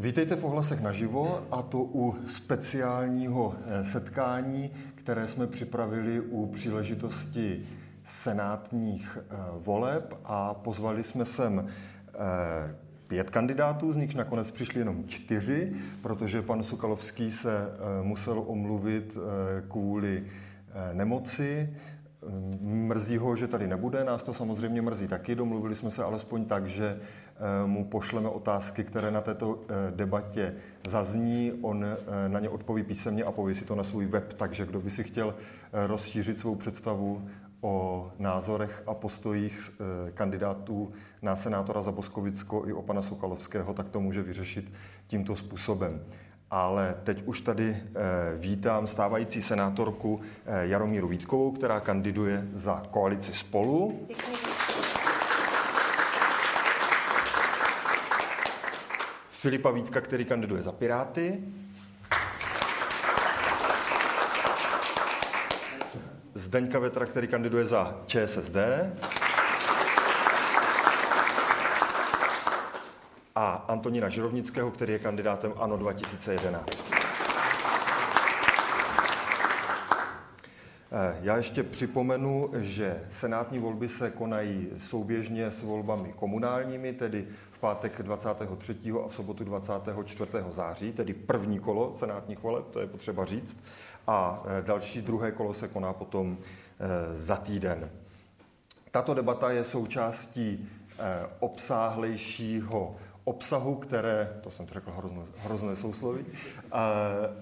Vítejte v ohlasech naživo a to u speciálního eh, setkání, které jsme připravili u příležitosti senátních eh, voleb a pozvali jsme sem eh, pět kandidátů, z nich nakonec přišli jenom čtyři, protože pan Sukalovský se musel omluvit kvůli nemoci. Mrzí ho, že tady nebude, nás to samozřejmě mrzí taky. Domluvili jsme se alespoň tak, že mu pošleme otázky, které na této eh, debatě zazní. On eh, na ně odpoví písemně a poví si to na svůj web, takže kdo by si chtěl rozšířit svou představu o názorech a postojích kandidátů na senátora za Boskovicko i o pana Sokalovského, tak to může vyřešit tímto způsobem. Ale teď už tady vítám stávající senátorku Jaromíru Vítkovou, která kandiduje za koalici Spolu. Děkuji. Filipa Vítka, který kandiduje za Piráty. Zdeňka Vetra, který kandiduje za ČSSD. A Antonína Žirovnického, který je kandidátem ANO 2011. Eh, já ještě připomenu, že senátní volby se konají souběžně s volbami komunálními, tedy pátek 23. a v sobotu 24. září, tedy první kolo senátních voleb, to je potřeba říct, a e, další druhé kolo se koná potom e, za týden. Tato debata je součástí e, obsáhlejšího obsahu, které, to jsem to řekl hrozné, hrozné sousloví,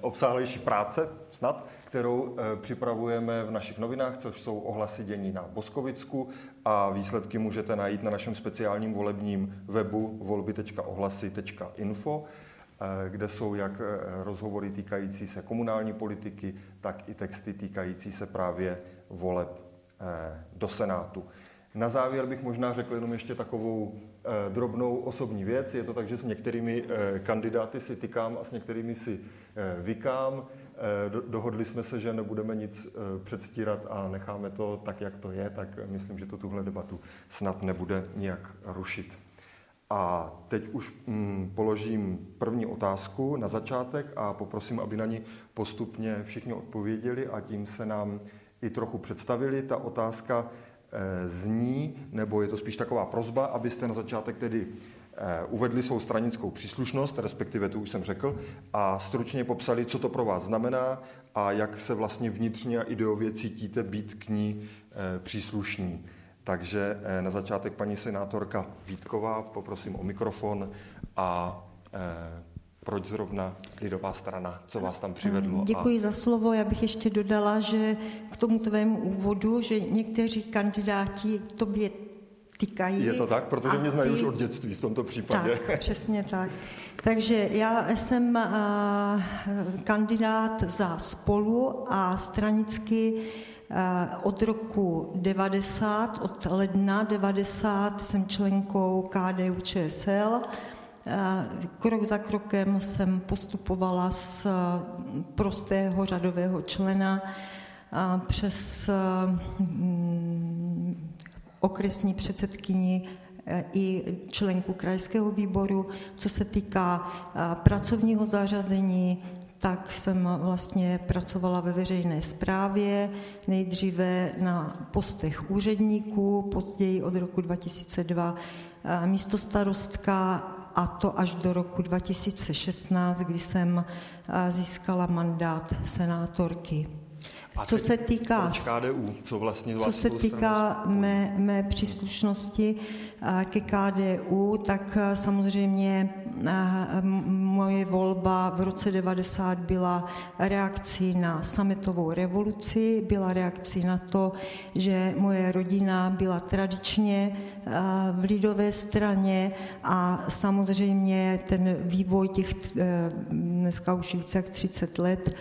obsáhlejší práce snad, kterou eh, připravujeme v našich novinách, což jsou ohlasy dění na Boskovicku a výsledky můžete najít na našem speciálním volebním webu volby.ohlasy.info, eh, kde jsou jak eh, rozhovory týkající se komunální politiky, tak i texty týkající se právě voleb do Senátu. Na závěr bych možná řekl jenom ještě takovou drobnou osobní věc. Je to tak, že s některými kandidáty si tykám a s některými si vykám. Eh, dohodli jsme se, že nebudeme nic eh, předstírat a necháme to tak, jak to je, tak myslím, že to tuhle debatu snad nebude nijak rušit. A teď už mm, položím první otázku na začátek a poprosím, aby na ní postupně všichni odpověděli a tím se nám i trochu představili. Ta otázka eh, zní, nebo je to spíš taková prozba, abyste na začátek tedy uvedli svou stranickou příslušnost, respektive tu už jsem řekl, a stručně popsali, co to pro vás znamená a jak se vlastně vnitřně a ideově cítíte být k ní eh, příslušní. Takže eh, na začátek paní senátorka Vítková, poprosím o mikrofon a proč zrovna lidová strana, co vás tam přivedlo? Děkuji a... za slovo. Já bych ještě dodala, že k tomu tvému úvodu, že někteří kandidáti tobě týkají. Je to tak? Protože mě znají ty... už od dětství v tomto případě. Tak, přesně tak. Takže já jsem kandidát za spolu a stranicky od roku 90, od ledna 90 jsem členkou KDU ČSL. Krok za krokem jsem postupovala z prostého řadového člena přes okresní předsedkyni eh, i členku krajského výboru. Co se týká eh, pracovního zařazení, tak jsem vlastně pracovala ve veřejné správě, nejdříve na postech úředníků, později od roku 2002 eh, místo starostka a to až do roku 2016, kdy jsem získala mandát senátorky. Co se týká, KDU, co vlastně co se týká mé, mé příslušnosti ke KDU, tak samozřejmě moje volba v roce 90 byla reakcí na sametovou revoluci, byla reakcí na to, že moje rodina byla tradičně v lidové straně a samozřejmě ten vývoj těch dneska už více jak 30 let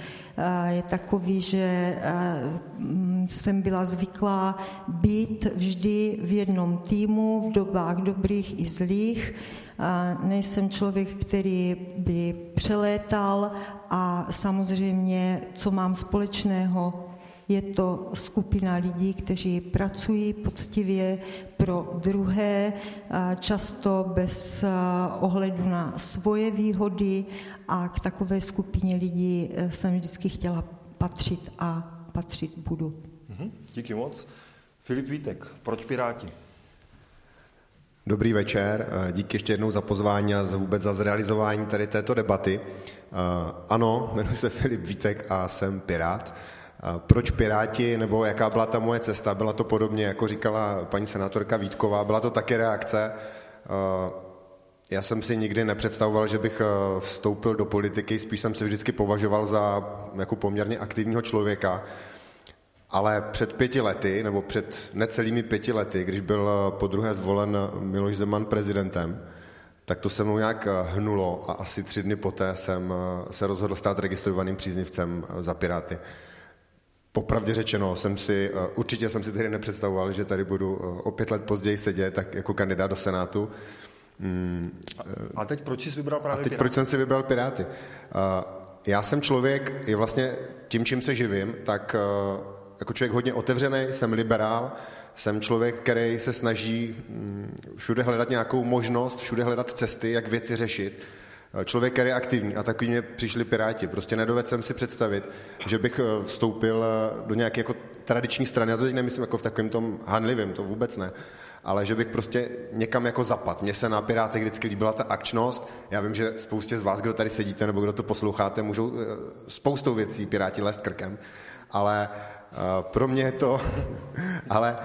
je takový, že jsem byla zvyklá být vždy v jednom týmu v dobách dobrých i zlých. Nejsem člověk, který by přelétal a samozřejmě, co mám společného Je to skupina lidí, kteří pracují poctivě pro druhé, často bez ohledu na svoje výhody a k takové skupině lidí e, jsem vždycky chtěla patřit a patřit budu. Mhm, díky moc. Filip Vítek, proč Piráti? Dobrý večer, eh, díky ještě jednou za pozvání a vůbec za zrealizování tady této debaty. Eh, ano, jmenuji se Filip Vítek a jsem Pirát. Eh, proč Piráti, nebo jaká byla ta moje cesta? Byla to podobně, jako říkala paní senátorka Vítková, byla to také reakce. Já jsem si nikdy nepředstavoval, že bych vstoupil do politiky, spíš jsem se vždycky považoval za jako poměrně aktivního člověka. Ale před pěti lety, nebo před necelými pěti lety, když byl eh, po druhé zvolen Miloš Zeman prezidentem, tak to se mnou nějak eh, hnulo a asi tři dny poté jsem eh, se rozhodl stát registrovaným příznivcem za Piráty. Popravdě řečeno, jsem si, určitě jsem si tehdy nepředstavoval, že tady budu o pět let později sedět tak jako kandidát do Senátu. Hmm. A teď proč jsi vybral právě A teď Piráty? proč jsem si vybral Piráty? Já jsem člověk, je vlastně tím, čím se živím, tak jako člověk hodně otevřený, jsem liberál, jsem člověk, který se snaží mm, všude hledat nějakou možnost, všude hledat cesty, jak věci řešit. Člověk, který je aktivní a takový mě přišli Piráti. Prostě nedovedl jsem si představit, že bych eh, vstoupil eh, do nějaké jako tradiční strany, já to teď nemyslím jako v takovém tom hanlivém, to vůbec ne, ale že bych prostě někam jako zapad. Mně se na Pirátech vždycky líbila ta akčnost. Já vím, že spoustě z vás, kdo tady sedíte nebo kdo to posloucháte, můžou eh, spoustou věcí Piráti lézt krkem, ale pro mě je to, ale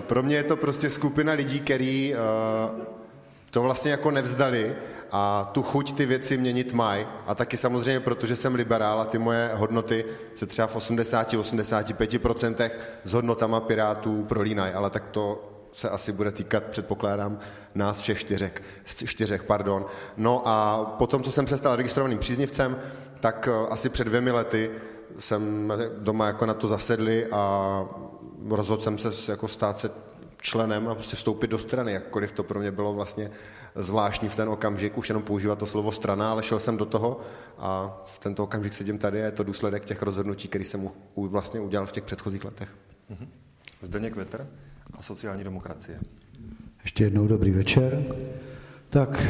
pro mě je to prostě skupina lidí, který to vlastně jako nevzdali a tu chuť ty věci měnit mají. A taky samozřejmě, protože jsem liberál a ty moje hodnoty se třeba v 80-85% s hodnotama Pirátů prolínají, ale tak to se asi bude týkat, předpokládám, nás všech čtyřek, čtyřech. Pardon. No a potom, co jsem se stal registrovaným příznivcem, tak asi před dvěmi lety jsem doma jako na to zasedli a rozhodl jsem se jako stát se členem a prostě vstoupit do strany, jakkoliv to pro mě bylo vlastně zvláštní v ten okamžik, už jenom používat to slovo strana, ale šel jsem do toho a v tento okamžik sedím tady a je to důsledek těch rozhodnutí, který jsem vlastně udělal v těch předchozích letech. Mhm. Zdeněk Vetr a sociální demokracie. Ještě jednou dobrý večer. Tak,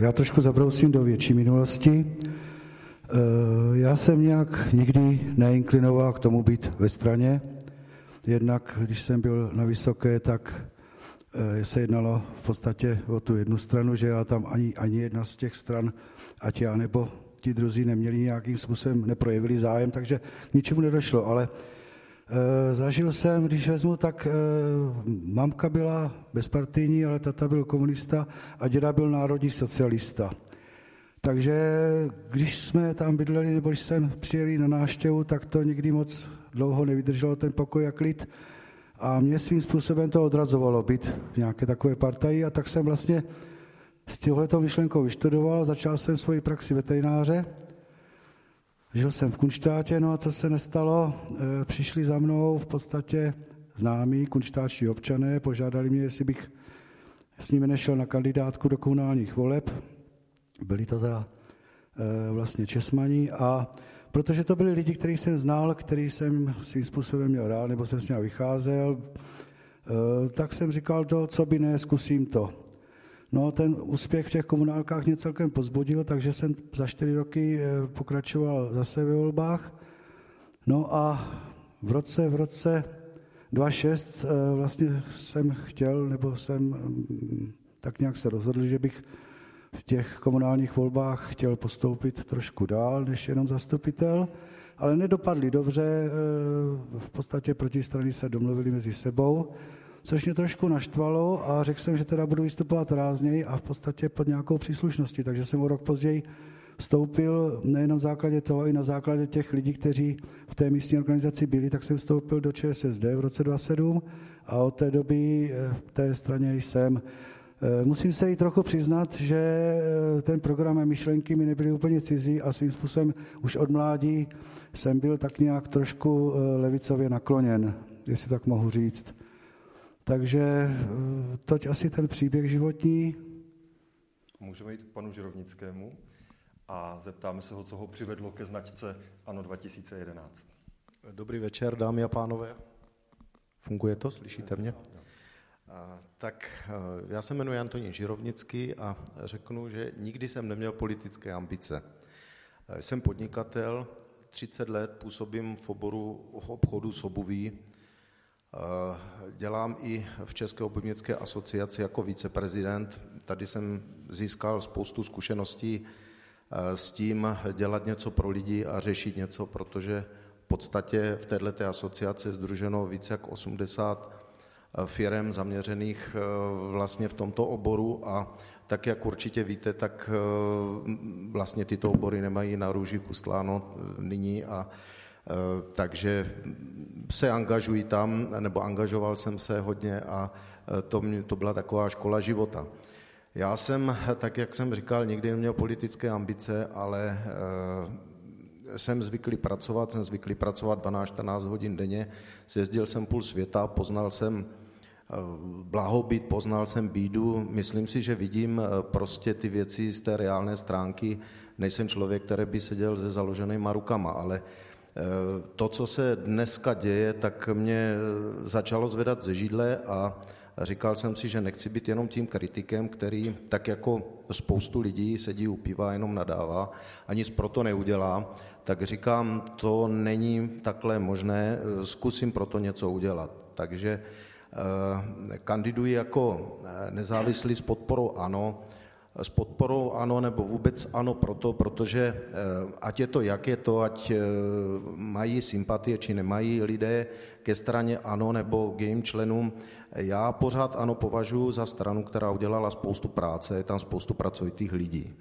já trošku zabrousím do větší minulosti. Eh, já jsem nějak nikdy neinklinoval k tomu být ve straně. Jednak, když jsem byl na Vysoké, tak eh, se jednalo v podstatě o tu jednu stranu, že já tam ani, ani jedna z těch stran, ať já nebo ti druzí neměli nějakým způsobem, neprojevili zájem, takže k ničemu nedošlo. Ale e, zažil jsem, když vezmu, tak e, mamka byla bezpartijní, ale tata byl komunista a děda byl národní socialista. Takže když jsme tam bydleli, nebo když jsem přijeli na náštěvu, tak to nikdy moc dlouho nevydrželo ten pokoj a klid. A mě svým způsobem to odrazovalo být v nějaké takové partaji. A tak jsem vlastně s tímhletou myšlenkou vyštudoval, začal jsem svoji praxi veterináře, žil jsem v Kunštátě, no a co se nestalo, e, přišli za mnou v podstatě známí kunštáčtí občané, požádali mě, jestli bych s nimi nešel na kandidátku do komunálních voleb, byli to teda e, vlastně Česmaní a protože to byli lidi, který jsem znal, který jsem svým způsobem měl rád, nebo jsem s ním vycházel, e, tak jsem říkal to, co by ne, zkusím to. No, ten úspěch v těch komunálkách mě celkem pozbudil, takže jsem za čtyři roky e, pokračoval zase ve volbách. No a v roce, v roce 2006 vlastně jsem chtěl, nebo jsem mm, tak nějak se rozhodl, že bych v těch komunálních volbách chtěl postoupit trošku dál než jenom zastupitel, ale nedopadli dobře, eh, v podstatě protistrany se domluvili mezi sebou, což mě trošku naštvalo a řekl jsem, že teda budu vystupovat rázněji a v podstatě pod nějakou příslušností, takže jsem o rok později vstoupil nejen na základě toho, i na základě těch lidí, kteří v té místní organizaci byli, tak jsem vstoupil do ČSSD v roce 2007 a od té doby eh, v té straně jsem. Eh, musím se i trochu přiznat, že eh, ten program a myšlenky mi nebyly úplně cizí a svým způsobem už od mládí jsem byl tak nějak trošku eh, levicově nakloněn, jestli tak mohu říct. Takže toť asi ten příběh životní. Můžeme jít k panu Žerovnickému a zeptáme se ho, co ho přivedlo ke značce ANO 2011. Dobrý večer, dámy a pánové. Funguje to? Slyšíte mě? Tak já se jmenuji Antonín Žirovnický a řeknu, že nikdy jsem neměl politické ambice. Jsem podnikatel, 30 let působím v oboru obchodu s obuví. Dělám i v České obuvnické asociaci jako viceprezident. Tady jsem získal spoustu zkušeností s tím dělat něco pro lidi a řešit něco, protože v podstatě v této asociaci je združeno více jak 80 firm zaměřených vlastně v tomto oboru. A tak, jak určitě víte, tak vlastně tyto obory nemají na růžích ustláno nyní. A takže se angažuji tam, nebo angažoval jsem se hodně a to, mě, to byla taková škola života. Já jsem, tak jak jsem říkal, nikdy neměl politické ambice, ale jsem zvyklý pracovat, jsem zvyklý pracovat 12-14 hodin denně, zjezdil jsem půl světa, poznal jsem blahobyt, poznal jsem bídu, myslím si, že vidím prostě ty věci z té reálné stránky, nejsem člověk, který by seděl se založenýma rukama, ale to, co se dneska děje, tak mě začalo zvedat ze židle a říkal jsem si, že nechci být jenom tím kritikem, který tak jako spoustu lidí sedí u piva jenom nadává a nic proto neudělá, tak říkám, to není takhle možné, zkusím proto něco udělat. Takže kandiduji jako nezávislý s podporou ANO, s podporou ano, nebo vůbec ano proto, protože ať je to, jak je to, ať mají sympatie, či nemají lidé ke straně ano, nebo k jejím členům, já pořád ano považuji za stranu, která udělala spoustu práce, je tam spoustu pracovitých lidí.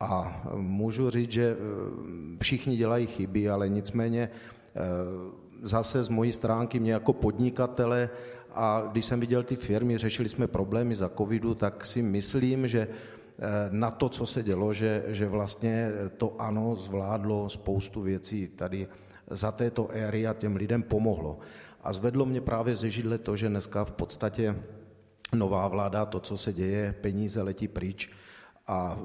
A můžu říct, že všichni dělají chyby, ale nicméně zase z mojí stránky mě jako podnikatele a když jsem viděl ty firmy, řešili jsme problémy za covidu, tak si myslím, že na to, co se dělo, že, že vlastně to ano zvládlo spoustu věcí tady za této éry a těm lidem pomohlo. A zvedlo mě právě ze židle to, že dneska v podstatě nová vláda, to, co se děje, peníze letí pryč a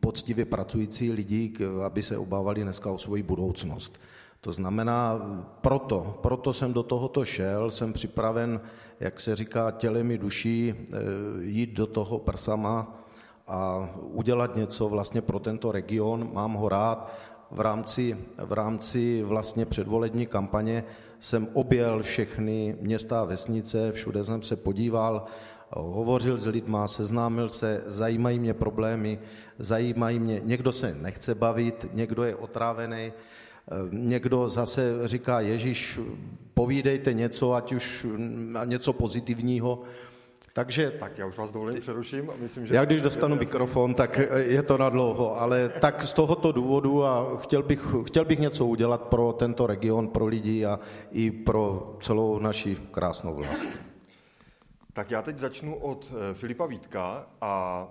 poctivě pracující lidi, aby se obávali dneska o svoji budoucnost. To znamená, proto, proto jsem do tohoto šel, jsem připraven, jak se říká, tělem i duší, jít do toho prsama a udělat něco vlastně pro tento region. Mám ho rád. V rámci, v rámci vlastně předvolební kampaně jsem objel všechny města a vesnice, všude jsem se podíval, hovořil s lidma, seznámil se, zajímají mě problémy, zajímají mě, někdo se nechce bavit, někdo je otrávený, někdo zase říká, Ježíš, povídejte něco, ať už něco pozitivního. Takže... Tak já už vás dovolím přeruším. A myslím, že já když dostanu mikrofon, tak je to na dlouho, ale tak z tohoto důvodu a chtěl bych, chtěl bych něco udělat pro tento region, pro lidi a i pro celou naši krásnou vlast. Tak já teď začnu od Filipa Vítka a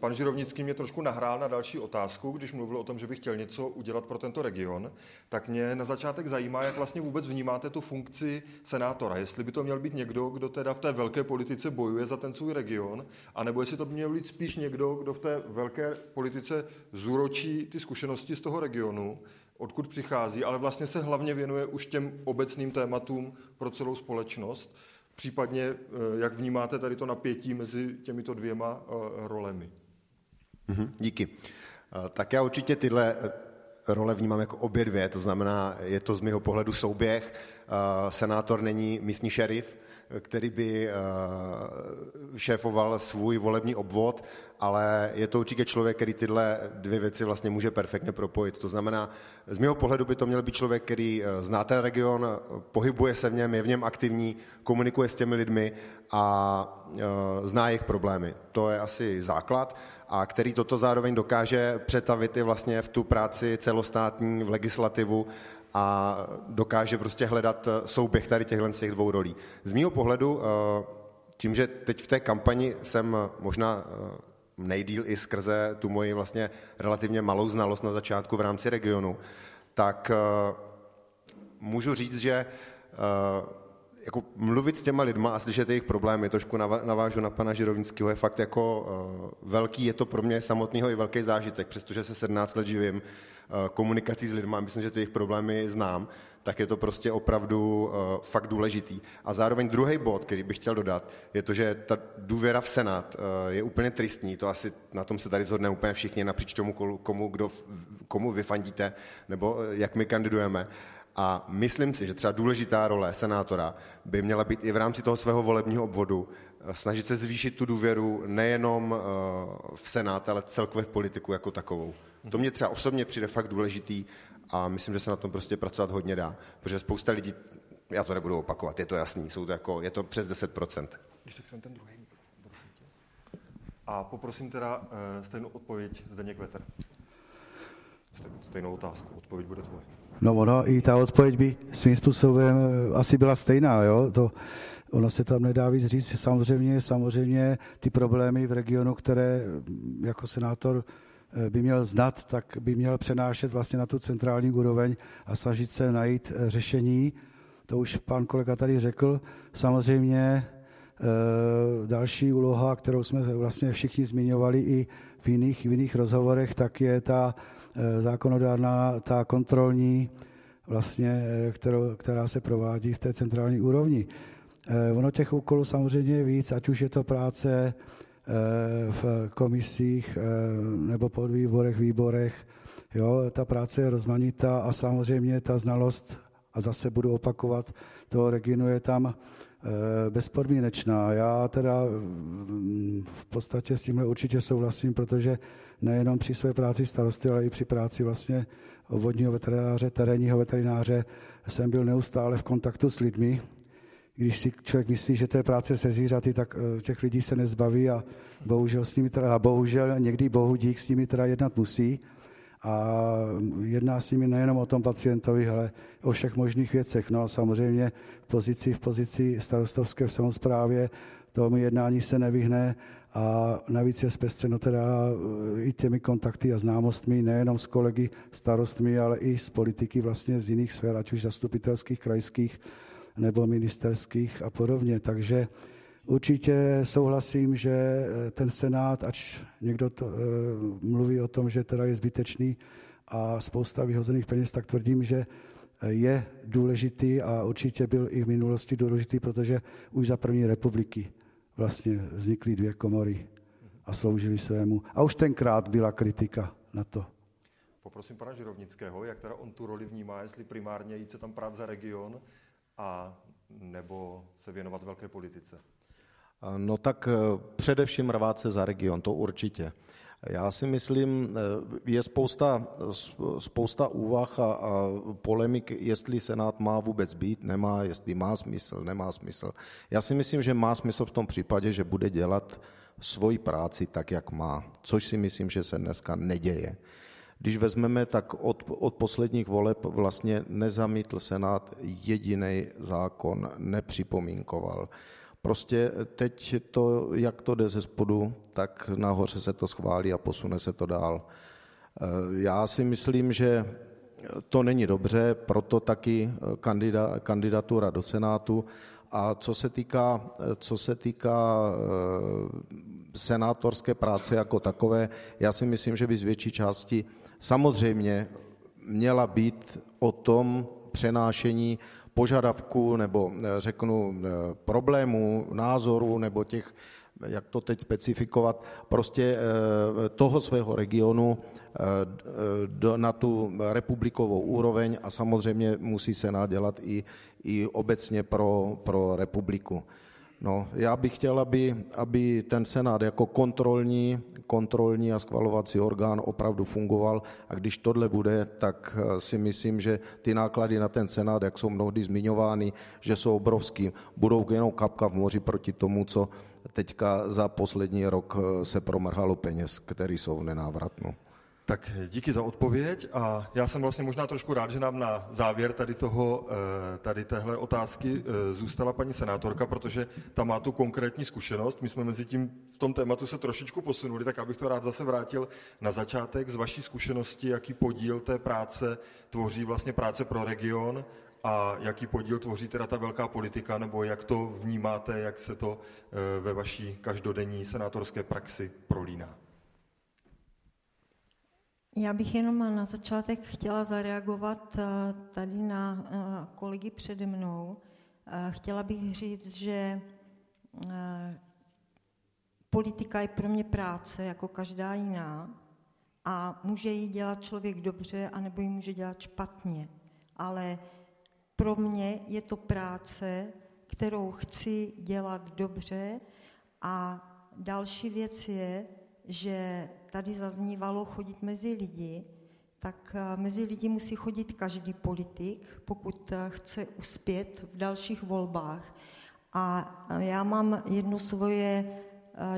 pan Žirovnický mě trošku nahrál na další otázku, když mluvil o tom, že by chtěl něco udělat pro tento region, tak mě na začátek zajímá, jak vlastně vůbec vnímáte tu funkci senátora. Jestli by to měl být někdo, kdo teda v té velké politice bojuje za ten svůj region, anebo jestli to by měl být spíš někdo, kdo v té velké politice zúročí ty zkušenosti z toho regionu, odkud přichází, ale vlastně se hlavně věnuje už těm obecným tématům pro celou společnost. Případně, jak vnímáte tady to napětí mezi těmito dvěma rolemi? Díky. Tak já určitě tyhle role vnímám jako obě dvě, to znamená, je to z mého pohledu souběh. Senátor není místní šerif, který by šéfoval svůj volební obvod, ale je to určitě člověk, který tyhle dvě věci vlastně může perfektně propojit. To znamená, z mého pohledu by to měl být člověk, který zná ten region, pohybuje se v něm, je v něm aktivní, komunikuje s těmi lidmi a zná jejich problémy. To je asi základ a který toto zároveň dokáže přetavit i vlastně v tu práci celostátní, v legislativu a dokáže prostě hledat souběh tady těchto těch dvou rolí. Z mého pohledu, tím, že teď v té kampani jsem možná nejdíl i skrze tu moji vlastně relativně malou znalost na začátku v rámci regionu, tak můžu říct, že jako mluvit s těma lidma a slyšet jejich problémy, trošku navážu na pana Žirovnického, je fakt jako velký, je to pro mě samotného i velký zážitek, přestože se 17 let živím komunikací s lidmi, myslím, že ty jejich problémy znám, tak je to prostě opravdu uh, fakt důležitý. A zároveň druhý bod, který bych chtěl dodat, je to, že ta důvěra v Senát uh, je úplně tristní, to asi na tom se tady zhodne úplně všichni napříč tomu, komu, kdo, komu vyfandíte, nebo jak my kandidujeme. A myslím si, že třeba důležitá role senátora by měla být i v rámci toho svého volebního obvodu snažit se zvýšit tu důvěru nejenom v Senát, ale celkově v politiku jako takovou. To mě třeba osobně přijde fakt důležitý a myslím, že se na tom prostě pracovat hodně dá, protože spousta lidí, já to nebudu opakovat, je to jasný, jsou to jako, je to přes 10%. Když tak ten druhý mikrofon, A poprosím teda uh, stejnou odpověď Zdeněk Veter. Stejnou otázku, odpověď bude tvoje. No ono, i ta odpověď by svým způsobem eh, asi byla stejná, jo, to, ono se tam nedá víc říct. Samozřejmě, samozřejmě ty problémy v regionu, které mm, jako senátor Eh, by měl znat, tak by měl přenášet vlastně na tu centrální úroveň a snažit se najít eh, řešení. To už pan kolega tady řekl. Samozřejmě další úloha, kterou jsme vlastně všichni zmiňovali i v jiných, v jiných rozhovorech, tak je ta zákonodárná, ta kontrolní, vlastně, kterou, která se provádí v té centrální úrovni. Ono těch úkolů samozřejmě je víc, ať už je to práce Eh, v komisích eh, nebo podvýborech, výborech. Jo, ta práce je rozmanitá a samozřejmě ta znalost, a zase budu opakovat, toho regionu je tam eh, bezpodmínečná. Já teda mm, v podstatě s tímhle určitě souhlasím, protože nejenom při své práci starosty, ale i při práci vlastně vodního veterináře, terénního veterináře jsem byl neustále v kontaktu s lidmi, když si člověk myslí, že to je práce se zvířaty, tak eh, těch lidí se nezbaví a bohužel s nimi teda, a bohužel někdy bohu dík s nimi teda jednat musí. A jedná s nimi nejenom o tom pacientovi, ale o všech možných věcech. No a samozřejmě v pozici, v pozici starostovské v samozprávě tomu jednání se nevyhne a navíc je zpestřeno teda eh, i těmi kontakty a známostmi, nejenom s kolegy starostmi, ale i s politiky vlastně z jiných sfér, ať už zastupitelských, krajských, nebo ministerských a podobně. Takže určitě souhlasím, že eh, ten Senát, ač někdo to, e, mluví o tom, že teda je zbytečný a spousta vyhozených peněz, tak tvrdím, že eh, je důležitý a určitě byl i v minulosti důležitý, protože už za první republiky vlastně vznikly dvě komory a sloužili svému. A už tenkrát byla kritika na to. Poprosím pana Žirovnického, jak teda on tu roli vnímá, jestli primárně jít se tam právě za region, a nebo se věnovat velké politice? No tak eh, především rvát se za region, to určitě. Já si myslím, eh, je spousta, spousta úvah a, a polemik, jestli Senát má vůbec být, nemá, jestli má smysl, nemá smysl. Já si myslím, že má smysl v tom případě, že bude dělat svoji práci tak, jak má, což si myslím, že se dneska neděje. Když vezmeme, tak od, od posledních voleb vlastně nezamítl Senát jediný zákon, nepřipomínkoval. Prostě teď to, jak to jde ze spodu, tak nahoře se to schválí a posune se to dál. Eh, já si myslím, že to není dobře, proto taky kandida, kandidatura do Senátu. A co se týká, co se týká eh, senátorské práce jako takové, já si myslím, že by z větší části samozřejmě měla být o tom přenášení požadavků nebo eh, řeknu eh, problémů, názorů nebo těch, jak to teď specifikovat, prostě eh, toho svého regionu na tu republikovou úroveň a samozřejmě musí se nadělat i, i obecně pro, pro republiku. No, já bych chtěl, aby, aby ten Senát jako kontrolní, kontrolní a schvalovací orgán opravdu fungoval a když tohle bude, tak eh, si myslím, že ty náklady na ten Senát, jak jsou mnohdy zmiňovány, že jsou obrovský, budou jenom kapka v moři proti tomu, co teďka za poslední rok eh, se promrhalo peněz, které jsou v nenávratnu. Tak díky za odpověď a já jsem vlastně možná trošku rád, že nám na závěr tady, toho, eh, tady téhle otázky eh, zůstala paní senátorka, protože ta má tu konkrétní zkušenost. My jsme mezi tím v tom tématu se trošičku posunuli, tak abych to rád zase vrátil na začátek z vaší zkušenosti, jaký podíl té práce tvoří vlastně práce pro region a jaký podíl tvoří teda ta velká politika, nebo jak to vnímáte, jak se to eh, ve vaší každodenní senátorské praxi prolíná. Já bych jenom na začátek chtěla zareagovat eh, tady na eh, kolegy přede mnou. Eh, chtěla bych říct, že politika je pro mě práce, jako každá jiná, a může ji dělat člověk dobře, anebo ji může dělat špatně. Ale pro mě je to práce, kterou chci dělat dobře a další věc je, že tady zaznívalo chodit mezi lidi, tak eh, mezi lidi musí chodit každý politik, pokud eh, chce uspět v dalších volbách. A eh, já mám jedno svoje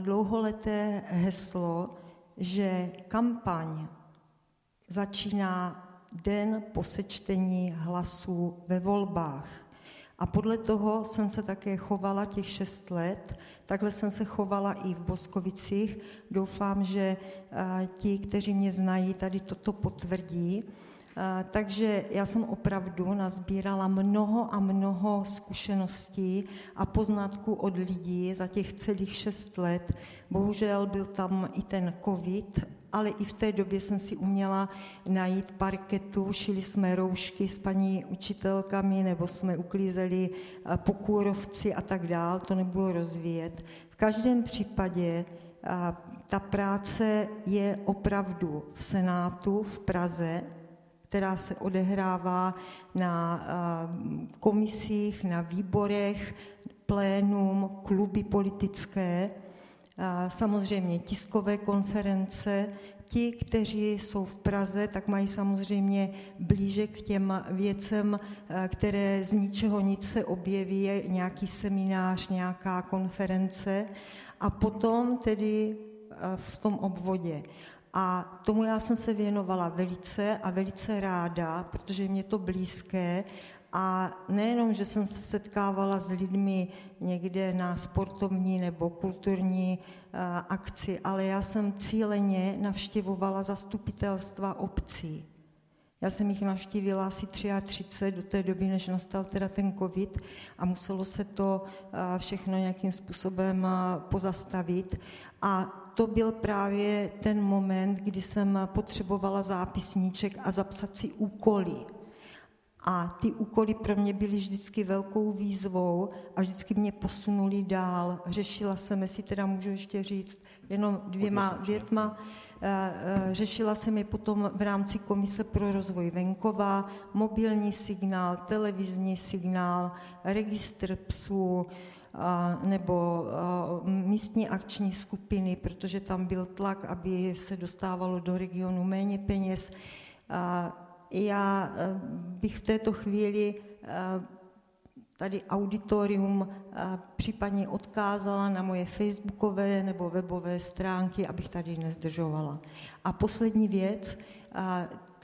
dlouholeté heslo, že kampaň začíná den po sečtení hlasů ve volbách. A podle toho jsem se také chovala těch šest let. Takhle jsem se chovala i v Boskovicích. Doufám, že ti, kteří mě znají, tady toto potvrdí. Takže já jsem opravdu nazbírala mnoho a mnoho zkušeností a poznatků od lidí za těch celých šest let. Bohužel byl tam i ten covid, ale i v té době jsem si uměla najít parketu, šili jsme roušky s paní učitelkami, nebo jsme uklízeli pokůrovci a tak dál, to nebudu rozvíjet. V každém případě ta práce je opravdu v Senátu v Praze, která se odehrává na komisích, na výborech, plénum, kluby politické, samozřejmě tiskové konference. Ti, kteří jsou v Praze, tak mají samozřejmě blíže k těm věcem, které z ničeho nic se objeví, nějaký seminář, nějaká konference a potom tedy v tom obvodě. A tomu já jsem se věnovala velice a velice ráda, protože mě to blízké a nejenom, že jsem se setkávala s lidmi někde na sportovní nebo kulturní uh, akci, ale já jsem cíleně navštěvovala zastupitelstva obcí. Já jsem jich navštívila asi 33 do té doby, než nastal teda ten covid a muselo se to uh, všechno nějakým způsobem uh, pozastavit. A to byl právě ten moment, kdy jsem potřebovala zápisníček a zapsat si úkoly. A ty úkoly pro mě byly vždycky velkou výzvou a vždycky mě posunuli dál. Řešila jsem, jestli teda můžu ještě říct, jenom dvěma větma, eh, eh, řešila jsem je potom v rámci Komise pro rozvoj venkova, mobilní signál, televizní signál, registr psů, nebo místní akční skupiny, protože tam byl tlak, aby se dostávalo do regionu méně peněz. Já e, bych v této chvíli e, tady auditorium e, případně odkázala na moje facebookové nebo webové stránky, abych tady nezdržovala. A poslední věc,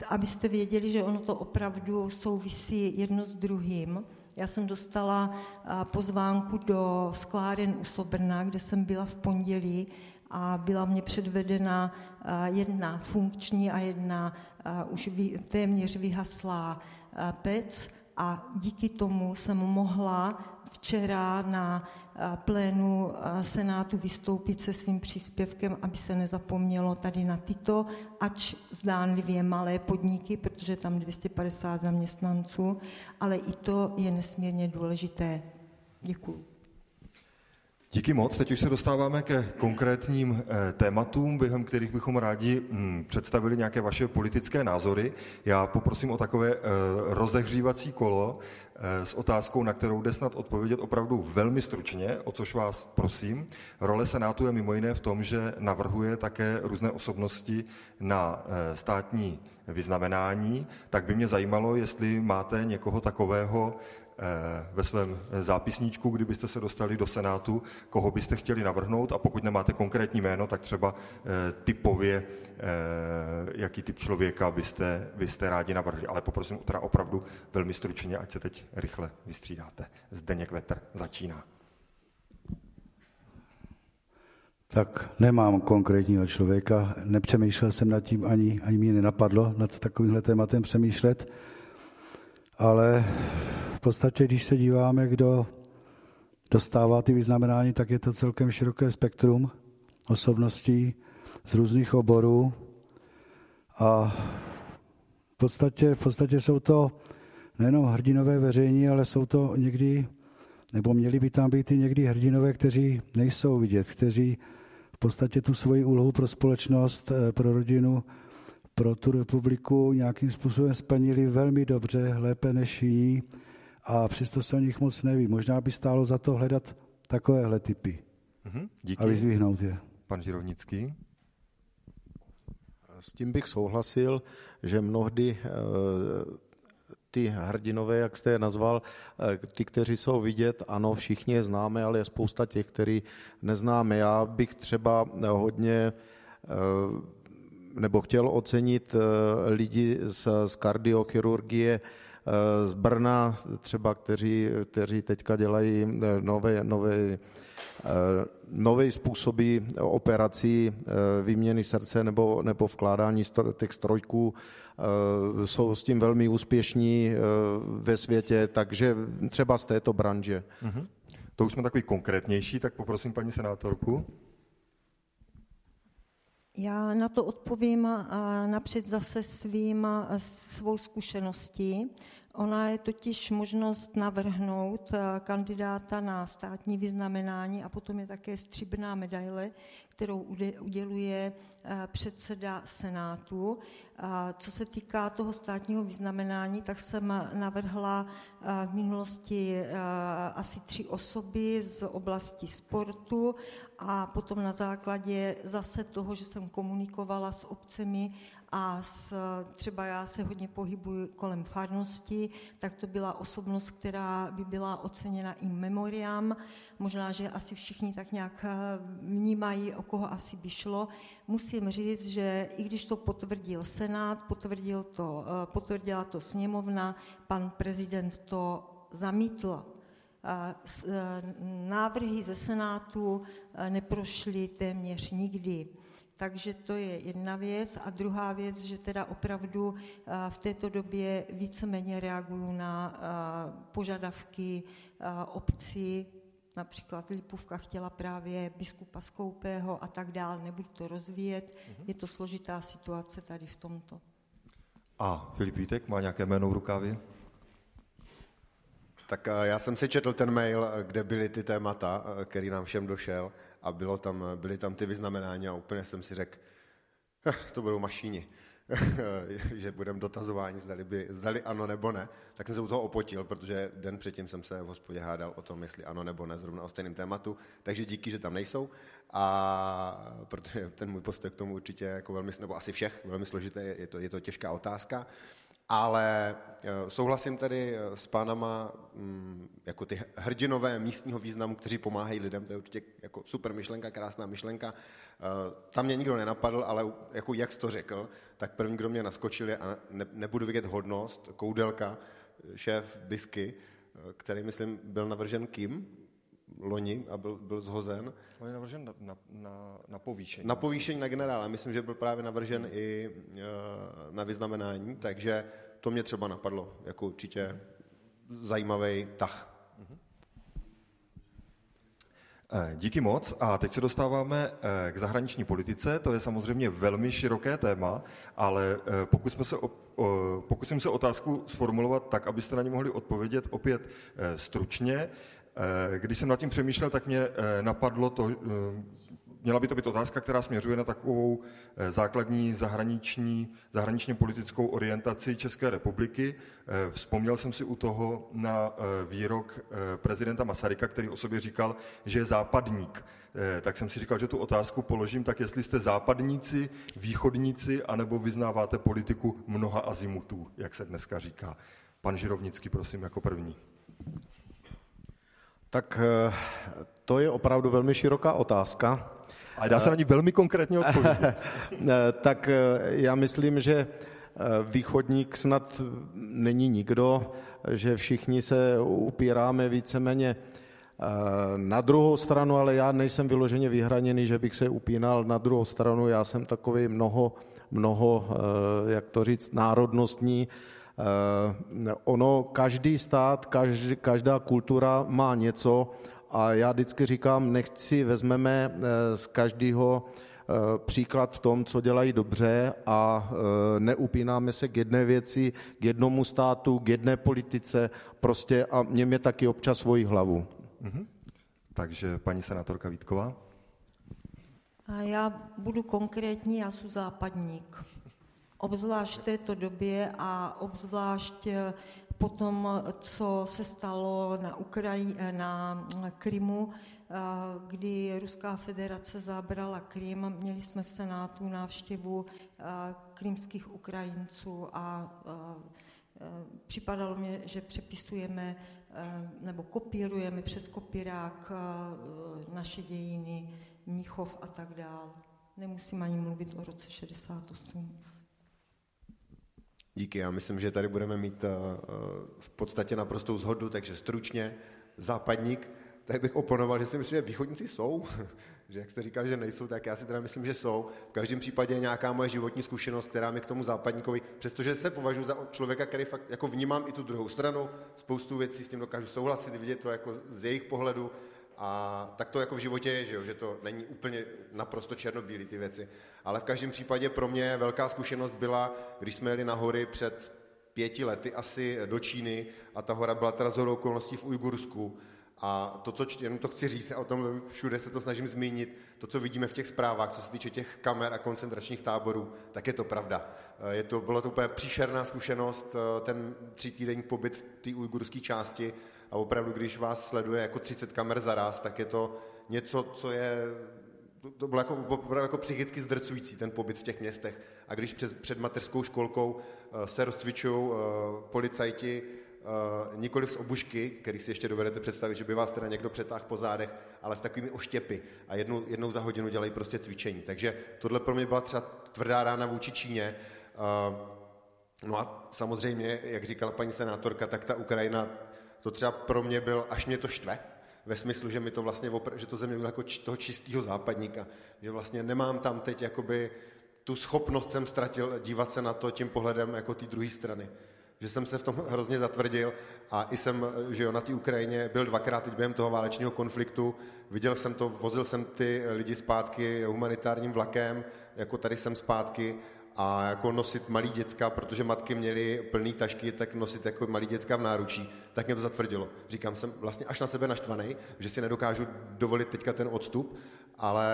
abyste věděli, že ono to opravdu souvisí jedno s druhým. Já jsem dostala pozvánku do skláren u Sobrna, kde jsem byla v pondělí a byla mě předvedena jedna funkční a jedna už téměř vyhaslá pec a díky tomu jsem mohla včera na plénu Senátu vystoupit se svým příspěvkem, aby se nezapomnělo tady na tyto, ač zdánlivě malé podniky, protože tam 250 zaměstnanců, ale i to je nesmírně důležité. Děkuji. Díky moc. Teď už se dostáváme ke konkrétním eh, tématům, během kterých bychom rádi hm, představili nějaké vaše politické názory. Já poprosím o takové eh, rozehřívací kolo eh, s otázkou, na kterou jde snad odpovědět opravdu velmi stručně, o což vás prosím. Role Senátu je mimo jiné v tom, že navrhuje také různé osobnosti na státní vyznamenání, tak by mě zajímalo, jestli máte někoho takového ve svém zápisníčku, kdybyste se dostali do Senátu, koho byste chtěli navrhnout a pokud nemáte konkrétní jméno, tak třeba eh, typově, eh, jaký typ člověka byste, byste rádi navrhli. Ale poprosím teda opravdu velmi stručně, ať se teď rychle vystřídáte. Zdeněk Vetr začíná. Tak nemám konkrétního člověka, nepřemýšlel jsem nad tím, ani, ani mě nenapadlo nad takovýmhle tématem přemýšlet, ale podstatě, když se díváme, kdo dostává ty vyznamenání, tak je to celkem široké spektrum osobností z různých oborů. A v podstatě, v podstatě jsou to nejenom hrdinové veřejní, ale jsou to někdy, nebo měli by tam být i někdy hrdinové, kteří nejsou vidět, kteří v podstatě tu svoji úlohu pro společnost, eh, pro rodinu, pro tu republiku nějakým způsobem splnili velmi dobře, lépe než jiní a přesto se o nich moc neví. Možná by stálo za to hledat takovéhle typy mm-hmm, díky. a vyzvihnout je. Pan Žirovnický? S tím bych souhlasil, že mnohdy eh, ty hrdinové, jak jste je nazval, eh, ty, kteří jsou vidět, ano, všichni je známe, ale je spousta těch, který neznáme. Já bych třeba hodně eh, nebo chtěl ocenit lidi z, z kardiochirurgie z Brna, třeba kteří, kteří teďka dělají nové, nové nové způsoby operací výměny srdce nebo, nebo vkládání těch strojků Eh, jsou s tím velmi úspěšní eh, ve světě, takže třeba z této branže. Mm-hmm. To už jsme takový konkrétnější, tak poprosím paní senátorku. Já na to odpovím napřed zase svým, svou zkušeností. Ona je totiž možnost navrhnout kandidáta na státní vyznamenání a potom je také stříbrná medaile, kterou uděluje předseda Senátu. Co se týká toho státního vyznamenání, tak jsem navrhla v minulosti asi tři osoby z oblasti sportu a potom na základě zase toho, že jsem komunikovala s obcemi a s, třeba já se hodně pohybuji kolem farnosti, tak to byla osobnost, která by byla oceněna i memoriam. Možná, že asi všichni tak nějak eh, vnímají, o koho asi by šlo. Musím říct, že i když to potvrdil Senát, potvrdil to, eh, potvrdila to sněmovna, pan prezident to zamítl. Eh, návrhy ze Senátu neprošly téměř nikdy. Takže to je jedna věc. A druhá věc, že teda opravdu v této době víceméně reagují na požadavky obcí, například Lipovka chtěla právě biskupa Skoupého a tak dál, nebudu to rozvíjet, mm-hmm. je to složitá situace tady v tomto. A Filip Vítek má nějaké jméno v rukávě? Tak já jsem si četl ten mail, kde byly ty témata, který nám všem došel a bylo tam, byly tam ty vyznamenání a úplně jsem si řekl, eh, to budou mašíni, že budeme dotazování, zdali, by, zdali ano nebo ne, tak jsem se u toho opotil, protože den předtím jsem se v hospodě hádal o tom, jestli ano nebo ne, zrovna o stejném tématu, takže díky, že tam nejsou. A protože ten můj postoj k tomu určitě jako velmi, nebo asi všech, velmi složité, je to, je to těžká otázka. Ale eh, souhlasím tedy eh, s pánama mm, jako ty hrdinové místního významu, kteří pomáhají lidem, to je určitě jako super myšlenka, krásná myšlenka. Eh, tam mě nikdo nenapadl, ale jako jak jsi to řekl, tak první, kdo mě naskočil je, a ne, nebudu vidět hodnost, Koudelka, šéf Bisky, který, myslím, byl navržen kým? Loni a byl, byl zhozen. On je navržen na, na, na, na povýšení. Na povýšení na generála. Myslím, že byl právě navržen i na vyznamenání, takže to mě třeba napadlo jako určitě zajímavý tah. Eh, díky moc a teď se dostáváme eh, k zahraniční politice. To je samozřejmě velmi široké téma, ale eh, pokusme se, pokusím se otázku sformulovat tak, abyste na ně mohli odpovědět opět stručně. Když jsem nad tím přemýšlel, tak mě napadlo to, měla by to být otázka, která směřuje na takovou eh, základní zahraniční, zahraničně politickou orientaci České republiky. Eh, vzpomněl jsem si u toho na eh, výrok prezidenta Masaryka, který o sobě říkal, že je západník. Tak jsem si říkal, že tu otázku položím tak, jestli jste západníci, východníci, anebo vyznáváte politiku mnoha azimutů, jak se dneska říká. Pan Žirovnický, prosím, jako první. Tak to je opravdu velmi široká otázka. A dá se na ní velmi konkrétně odpovědět. Eh, tak eh, já myslím, že eh, východník snad není nikdo, že všichni se upíráme víceméně na druhou stranu, ale já nejsem vyloženě vyhraněný, že bych se upínal na druhou stranu. Já jsem takový mnoho, mnoho jak to říct, národnostní. Ono, každý stát, každá kultura má něco a já vždycky říkám, nechci vezmeme eh, z každého příklad v tom, co dělají dobře a neupínáme se k jedné věci, k jednomu státu, k jedné politice, prostě a mějme taky občas svoji hlavu. Mm-hmm. Takže paní senátorka Vítková. A já budu konkrétní, já jsem západník. Obzvlášť v této době a obzvlášť eh, po tom, co se stalo na, Ukraji, eh, na Krymu, eh, kdy Ruská federace zabrala Krym, měli jsme v Senátu návštěvu krymských Ukrajinců a připadalo mi, že přepisujeme nebo kopírujeme přes kopírák naše dějiny, Mnichov a tak dál. Nemusím ani mluvit o roce 68. Díky, já myslím, že tady budeme mít uh, v podstatě naprostou zhodu, takže stručně západník, tak bych oponoval, že si myslím, že východníci jsou, že jak jste říkal, že nejsou, tak já si teda myslím, že jsou. V každém případě je nějaká moje životní zkušenost, která mi k tomu západníkovi, přestože se považuji za člověka, který fakt jako vnímám i tu druhou stranu, spoustu věcí s tím dokážu souhlasit, vidět to jako z jejich pohledu, a tak to jako v životě je, že, jo? že to není úplně naprosto černobílý ty věci. Ale v každém případě pro mě velká zkušenost byla, když jsme jeli na hory před pěti lety asi do Číny a ta hora byla teda z okolností v Ujgursku. A to, co jenom to chci říct, a o tom všude se to snažím zmínit, to, co vidíme v těch zprávách, co se týče těch kamer a koncentračních táborů, tak je to pravda. Je to, bylo to úplně příšerná zkušenost, ten třítýdenní pobyt v té ujgurské části, a opravdu, když vás sleduje jako 30 kamer za raz, tak je to něco, co je to bylo jako, opravdu jako psychicky zdrcující, ten pobyt v těch městech. A když před, před mateřskou školkou uh, se rozcvičují uh, policajti uh, nikoli z obušky, který si ještě dovedete představit, že by vás teda někdo přetáhl po zádech, ale s takovými oštěpy a jednou, jednou za hodinu dělají prostě cvičení. Takže tohle pro mě byla třeba tvrdá rána vůči Číně. Uh, no a samozřejmě, jak říkala paní senátorka, tak ta Ukrajina to třeba pro mě byl, až mě to štve, ve smyslu, že mi to vlastně, že to země jako toho čistého západníka, že vlastně nemám tam teď jakoby tu schopnost jsem ztratil dívat se na to tím pohledem jako té druhé strany. Že jsem se v tom hrozně zatvrdil a i jsem, že jo, na té Ukrajině byl dvakrát teď během toho válečného konfliktu, viděl jsem to, vozil jsem ty lidi zpátky humanitárním vlakem, jako tady jsem zpátky a jako nosit malý děcka, protože matky měly plný tašky, tak nosit jako malý děcka v náručí, tak mě to zatvrdilo. Říkám, jsem vlastně až na sebe naštvaný, že si nedokážu dovolit teďka ten odstup, ale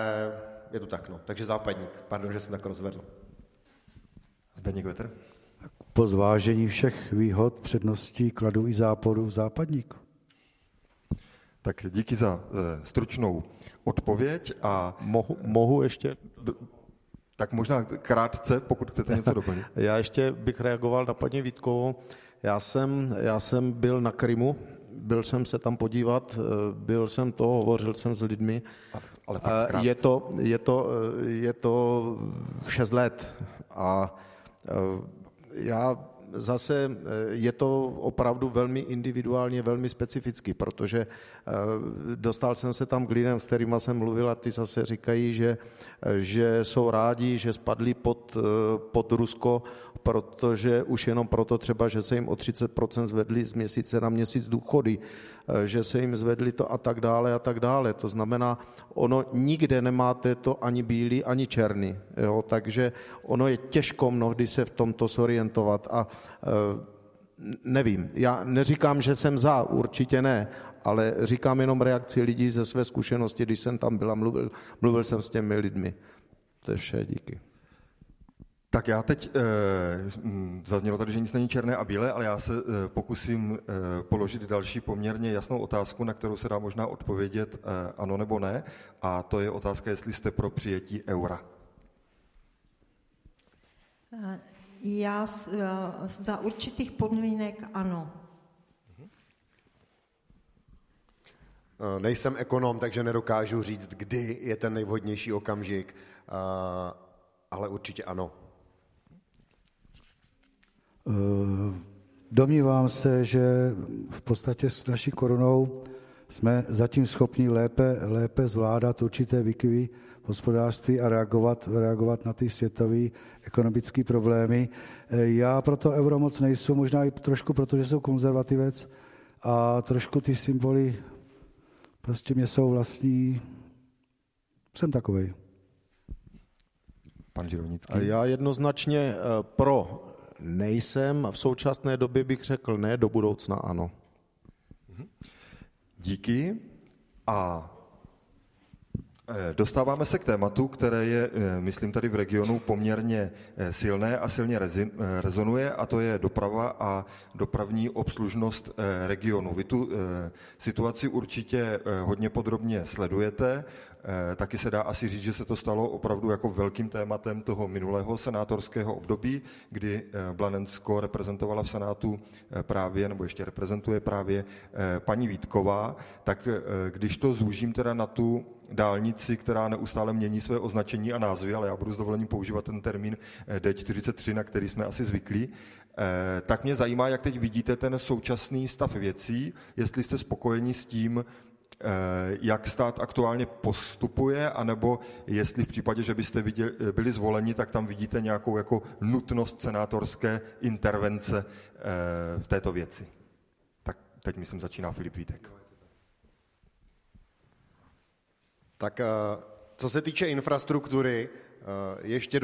je to tak, no. Takže západník. Pardon, že jsem tak rozvedl. Zdeněk Vetr. Po zvážení všech výhod, předností, kladu i záporu západník. Tak díky za e, stručnou odpověď a... Mohu, mohu ještě tak možná krátce, pokud chcete něco doplnit. Já ještě bych reagoval na paní Vítkovou. Já jsem, já jsem byl na Krymu, byl jsem se tam podívat, eh, byl jsem to, hovořil jsem s lidmi. Ale eh, je to, je, to, eh, je to šest let a já zase eh, je to opravdu velmi individuálně, velmi specificky, protože eh, dostal jsem se tam k lidem, s kterými jsem mluvil a ty zase říkají, že, eh, že jsou rádi, že spadli pod, pod Rusko, protože už jenom proto třeba, že se jim o 30% zvedli z měsíce na měsíc důchody, že se jim zvedli to a tak dále a tak dále. To znamená, ono nikde nemáte to ani bílý, ani černý. Jo? Takže ono je těžko mnohdy se v tomto sorientovat a e, nevím, já neříkám, že jsem za, určitě ne, ale říkám jenom reakci lidí ze své zkušenosti, když jsem tam byl a mluvil, mluvil jsem s těmi lidmi. To je vše, díky. Tak já teď, e, zaznělo tady, že nic není černé a bílé, ale já se e, pokusím e, položit další poměrně jasnou otázku, na kterou se dá možná odpovědět e, ano nebo ne, a to je otázka, jestli jste pro přijetí eura. Já za určitých podmínek ano. Nejsem ekonom, takže nedokážu říct, kdy je ten nejvhodnější okamžik, ale určitě ano. Eh, domnívám se, že v podstatě s naší korunou jsme zatím schopni lépe, lépe zvládat určité výkyvy v hospodářství a reagovat, reagovat na ty světové ekonomické problémy. Eh, já proto euro moc nejsou, možná i trošku proto, že jsou konzervativec a trošku ty symboly prostě mě jsou vlastní. Jsem takovej. pan Žirovnický. Já jednoznačně eh, pro nejsem, v současné době bych řekl ne, do budoucna ano. Díky a Eh, dostáváme se k tématu, které je, eh, myslím, tady v regionu poměrně eh, silné a silně rezonuje, a to je doprava a dopravní obslužnost regionu. Vy tu situaci určitě hodně podrobně sledujete. Taky se dá asi říct, že se to stalo opravdu jako velkým tématem toho minulého senátorského období, kdy Blanensko reprezentovala v Senátu právě, nebo ještě reprezentuje právě paní Vítková. Tak když to zúžím teda na tu dálnici, která neustále mění své označení a názvy, ale já budu s dovolením používat ten termín eh, D43, na který jsme asi zvyklí, eh, tak mě zajímá, jak teď vidíte ten současný stav věcí, jestli jste spokojeni s tím, eh, jak stát aktuálně postupuje, anebo jestli v případě, že byste viděli, byli zvoleni, tak tam vidíte nějakou jako nutnost senátorské intervence v této věci. Tak teď myslím začíná Filip Vítek. Tak eh, co se týče infrastruktury, eh, ještě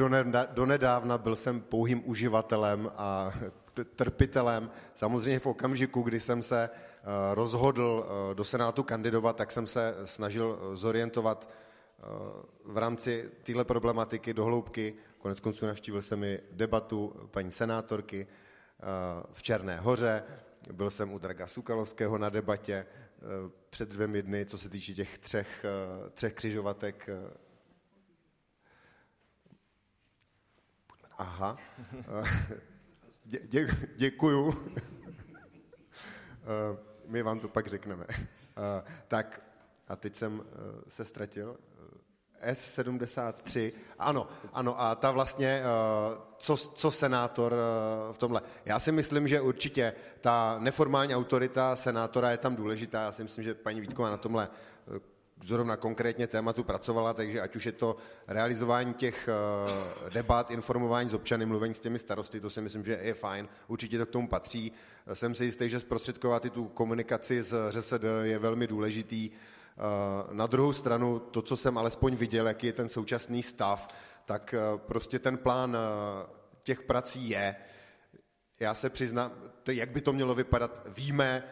donedávna byl jsem pouhým uživatelem a trpitelem. Samozřejmě v okamžiku, kdy jsem se eh, rozhodl do Senátu kandidovat, tak jsem se snažil zorientovat v rámci téhle problematiky do hloubky. Konec konců navštívil jsem i debatu paní senátorky v Černé hoře, byl jsem u Draga Sukalovského na debatě, Eh, před dvěmi dny, co se týče těch třech, eh, třech křižovatek. Eh. Aha. Dě, dě, děkuju. My vám to pak řekneme. Tak, a teď jsem se ztratil. S73, ano, ano, a ta vlastně, eh, co, co senátor eh, v tomhle. Já si myslím, že určitě ta neformální autorita senátora je tam důležitá, já si myslím, že paní Vítková na tomhle eh, zrovna konkrétně tématu pracovala, takže ať už je to realizování těch debat, informování z občany, mluvení s těmi starosty, to si myslím, že je fajn, určitě to k tomu patří. Jsem si jistý, že zprostředkovat i tu komunikaci s ŘSD je velmi důležitý. Eh, na druhou stranu, to, co jsem alespoň viděl, jaký je ten současný stav, tak eh, prostě ten plán eh, těch prací je. Já se přiznám, jak by to mělo vypadat, víme,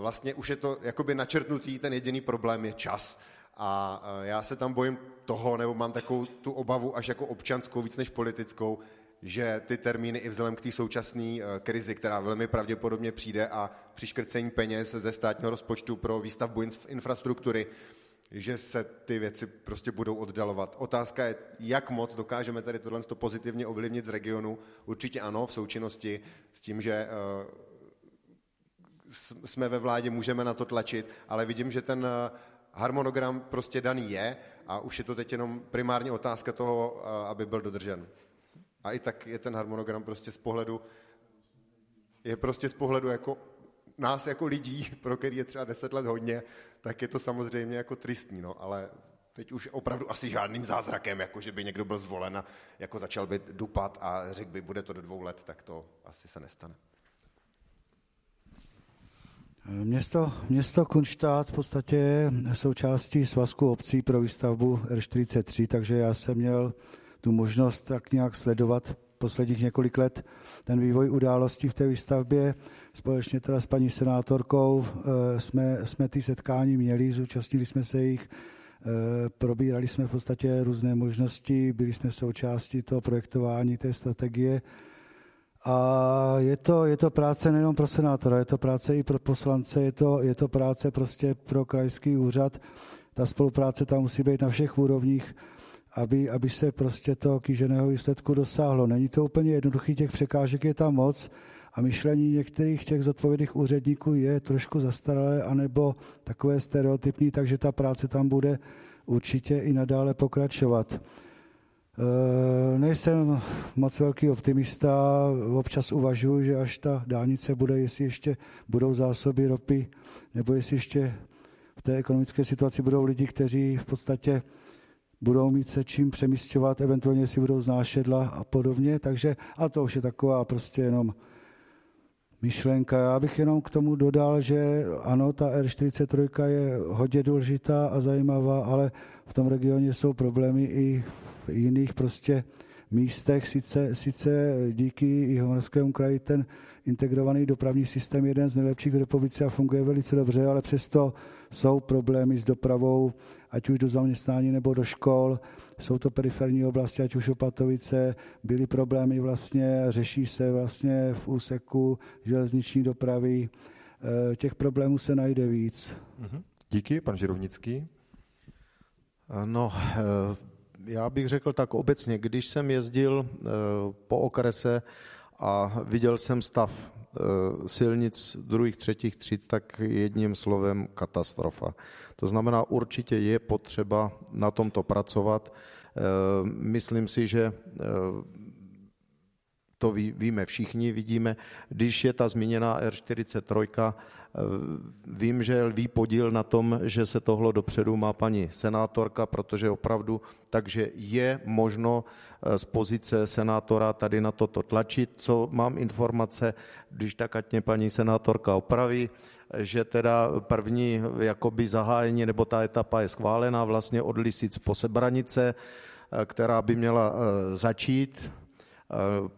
vlastně už je to jakoby načrtnutý, ten jediný problém je čas. A já se tam bojím toho, nebo mám takovou tu obavu až jako občanskou, víc než politickou, že ty termíny i vzhledem k té současné eh, krizi, která velmi pravděpodobně přijde a při škrcení peněz ze státního rozpočtu pro výstavbu infrastruktury, že se ty věci prostě budou oddalovat. Otázka je, jak moc dokážeme tady tohle pozitivně ovlivnit z regionu. Určitě ano, v součinnosti s tím, že eh, jsme ve vládě, můžeme na to tlačit, ale vidím, že ten eh, harmonogram prostě daný je a už je to teď jenom primárně otázka toho, aby byl dodržen. A i tak je ten harmonogram prostě z pohledu, je prostě z pohledu jako nás jako lidí, pro který je třeba deset let hodně, tak je to samozřejmě jako tristní, no, ale teď už opravdu asi žádným zázrakem, jako že by někdo byl zvolen a jako začal by dupat a řekl by, bude to do dvou let, tak to asi se nestane. Město, město Kunštát v podstatě je součástí svazku obcí pro výstavbu R43, takže já jsem měl tu možnost tak nějak sledovat posledních několik let ten vývoj událostí v té výstavbě. Společně teda s paní senátorkou eh, jsme, jsme ty setkání měli, zúčastnili jsme se jich, eh, probírali jsme v podstatě různé možnosti, byli jsme součástí toho projektování té strategie. A je to, je to práce nejen pro senátora, je to práce i pro poslance, je to, je to práce prostě pro krajský úřad. Ta spolupráce tam musí být na všech úrovních aby, aby se prostě toho kýženého výsledku dosáhlo. Není to úplně jednoduchý, těch překážek je tam moc a myšlení některých těch zodpovědných úředníků je trošku zastaralé anebo takové stereotypní, takže ta práce tam bude určitě i nadále pokračovat. E, nejsem moc velký optimista, občas uvažuji, že až ta dálnice bude, jestli ještě budou zásoby ropy, nebo jestli ještě v té ekonomické situaci budou lidi, kteří v podstatě budou mít se čím přemístěvat, eventuálně si budou znášedla a podobně, takže, a to už je taková prostě jenom myšlenka. Já bych jenom k tomu dodal, že ano, ta R43 je hodně důležitá a zajímavá, ale v tom regioně jsou problémy i v jiných prostě místech. Sice, sice díky Jihomoravskému kraji ten integrovaný dopravní systém je jeden z nejlepších v republice a funguje velice dobře, ale přesto jsou problémy s dopravou, ať už do zaměstnání nebo do škol. Jsou to periferní oblasti, ať už Opatovice, byly problémy vlastně, řeší se vlastně v úseku železniční dopravy. Eh, těch problémů se najde víc. Mhm. Díky, pan Žirovnický. No, eh, já bych řekl tak obecně, když jsem jezdil eh, po okrese a viděl jsem stav silnic druhých, třetích tříd, tak jedním slovem katastrofa. To znamená, určitě je potřeba na tomto pracovat. Myslím si, že to ví, víme všichni, vidíme, když je ta zmíněná R43, eh, vím, že lví podíl na tom, že se tohle dopředu má paní senátorka, protože opravdu, takže je možno eh, z pozice senátora tady na toto tlačit. Co mám informace, když tak ať mě paní senátorka opraví, že teda první jakoby zahájení nebo ta etapa je schválená vlastně od Lisic po Sebranice, eh, která by měla začít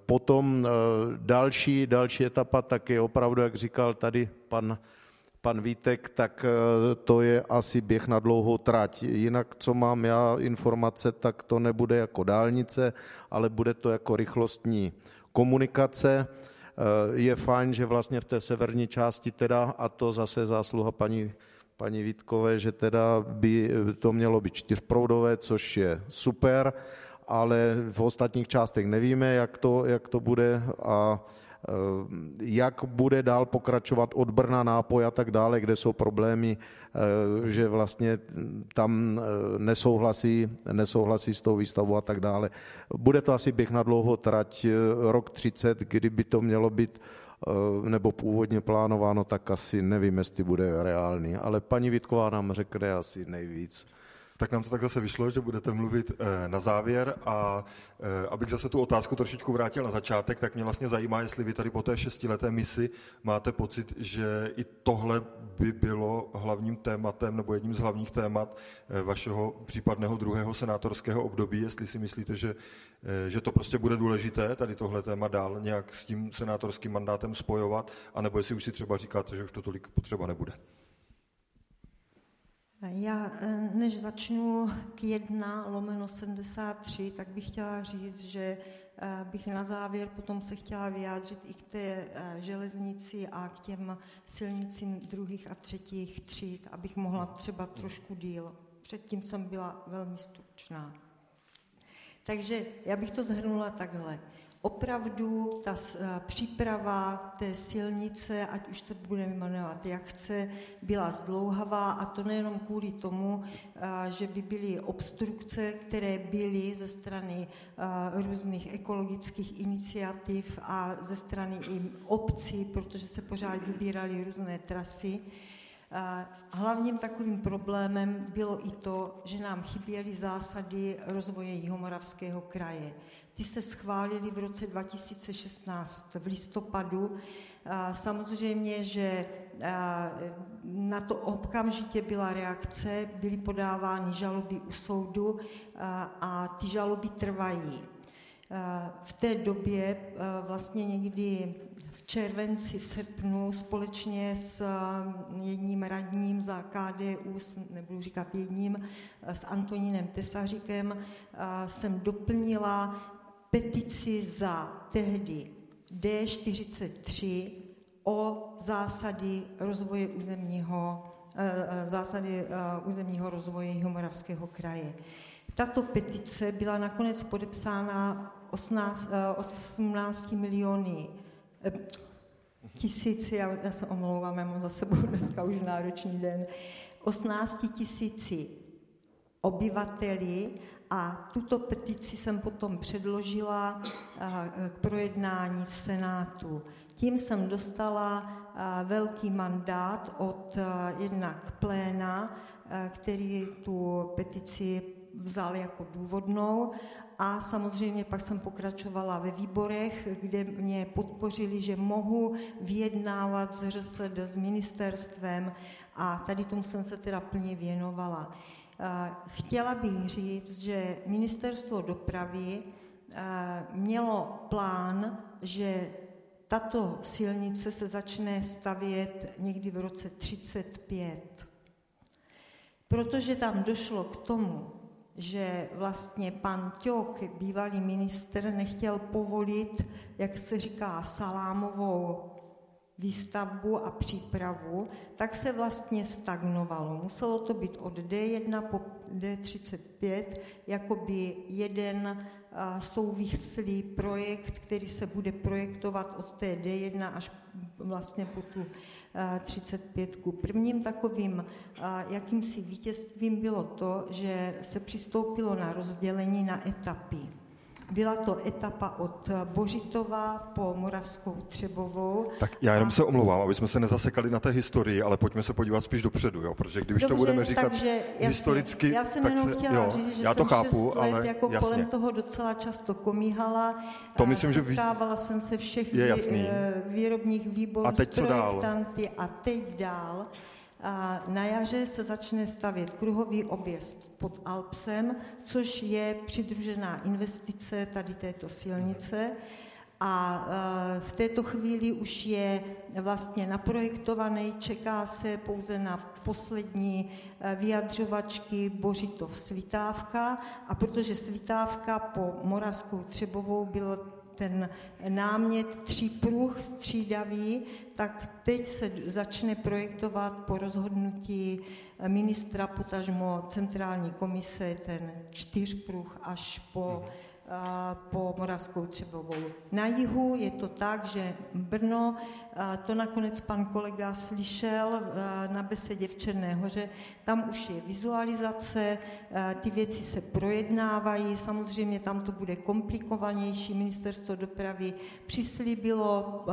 Potom e, další, další etapa, tak je opravdu, jak říkal tady pan, pan Vítek, tak e, to je asi běh na dlouhou trať. Jinak, co mám já informace, tak to nebude jako dálnice, ale bude to jako rychlostní komunikace. Je fajn, že vlastně v té severní části teda, a to zase zásluha paní paní Vítkové, že teda by to mělo být čtyřproudové, což je super ale v ostatních částech nevíme, jak to, jak to bude a eh, jak bude dál pokračovat od Brna nápoj a tak dále, kde jsou problémy, eh, že vlastně tam eh, nesouhlasí, nesouhlasí s tou výstavou a tak dále. Bude to asi běh na dlouho trať, rok 30, kdyby to mělo být nebo původně plánováno, tak asi nevím, jestli bude reálný. Ale paní Vítková nám řekne asi nejvíc. Tak nám to tak zase vyšlo, že budete mluvit eh, na závěr. A eh, abych zase tu otázku trošičku vrátil na začátek, tak mě vlastně zajímá, jestli vy tady po té šestileté misi máte pocit, že i tohle by bylo hlavním tématem nebo jedním z hlavních témat eh, vašeho případného druhého senátorského období, jestli si myslíte, že, že to prostě bude důležité, tady tohle téma dál nějak s tím senátorským mandátem spojovat, anebo jestli už si třeba říkáte, že už to tolik potřeba nebude. Já, eh, než začnu k 1 lomeno 73, tak bych chtěla říct, že eh, bych na závěr potom se chtěla vyjádřit i k té eh, železnici a k těm silnicím druhých a třetích tříd, abych mohla třeba trošku díl. Předtím jsem byla velmi stručná. Takže já bych to zhrnula takhle opravdu ta eh, příprava té silnice, ať už se budeme jmenovat jak chce, byla zdlouhavá a to nejenom kvůli tomu, eh, že by byly obstrukce, které byly ze strany eh, různých ekologických iniciativ a ze strany i obcí, protože se pořád vybíraly různé trasy. Hlavním takovým problémem bylo i to, že nám chyběly zásady rozvoje Jihomoravského kraje. Ty se schválily v roce 2016 v listopadu. Samozřejmě, že na to okamžitě byla reakce, byly podávány žaloby u soudu a ty žaloby trvají. V té době vlastně někdy v červenci, v srpnu společně s jedním radním za KDU, nebudu říkat jedním, s Antonínem Tesaříkem, jsem doplnila petici za tehdy D43 o zásady rozvoje územního, eh, eh, zásady eh, územního rozvoje Jihomoravského kraje. Tato petice byla nakonec podepsána 18, 18 miliony tisíci, já, já se omlouvám, já mám za sebou dneska už náročný den, 18 tisíci obyvateli a tuto petici jsem potom předložila k projednání v Senátu. Tím jsem dostala velký mandát od jednak pléna, který tu petici vzal jako důvodnou a samozřejmě pak jsem pokračovala ve výborech, kde mě podpořili, že mohu vyjednávat s RSD, s ministerstvem a tady tomu jsem se teda plně věnovala. Chtěla bych říct, že ministerstvo dopravy mělo plán, že tato silnice se začne stavět někdy v roce 35. Protože tam došlo k tomu, že vlastně pan Ťok, bývalý minister, nechtěl povolit, jak se říká, salámovou výstavbu a přípravu, tak se vlastně stagnovalo. Muselo to být od D1 po D35 jakoby jeden souvislý projekt, který se bude projektovat od té D1 až vlastně po tu 35. Prvním takovým jakýmsi vítězstvím bylo to, že se přistoupilo na rozdělení na etapy. Byla to etapa od Bořitova po Moravskou Třebovou. Tak já jenom a... se omlouvám, aby jsme se nezasekali na té historii, ale pojďme se podívat spíš dopředu, jo? protože když Dobře, to budeme říkat takže historicky, já jsem tak jenom se, chtěla jo, říct, že já to jsem chápu, let ale jako jasně. kolem toho docela často komíhala. To myslím, že ví... jsem se všech je jasný. Eh, výrobních výborů a teď co dál? a teď dál. A na jaře se začne stavět kruhový objezd pod Alpsem, což je přidružená investice tady této silnice. A e, v této chvíli už je vlastně naprojektovaný, čeká se pouze na poslední e, vyjadřovačky Bořitov Svitávka a protože Svitávka po Moravskou Třebovou bylo ten námět tří pruh střídavý, tak teď se začne projektovat po rozhodnutí ministra, potažmo centrální komise, ten čtyřpruh až po po Moravskou Třebovou. Na jihu je to tak, že Brno, to nakonec pan kolega slyšel na besedě v Černé hoře, tam už je vizualizace, ty věci se projednávají, samozřejmě tam to bude komplikovanější, ministerstvo dopravy přislíbilo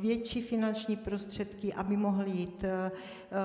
větší finanční prostředky, aby, mohly jít,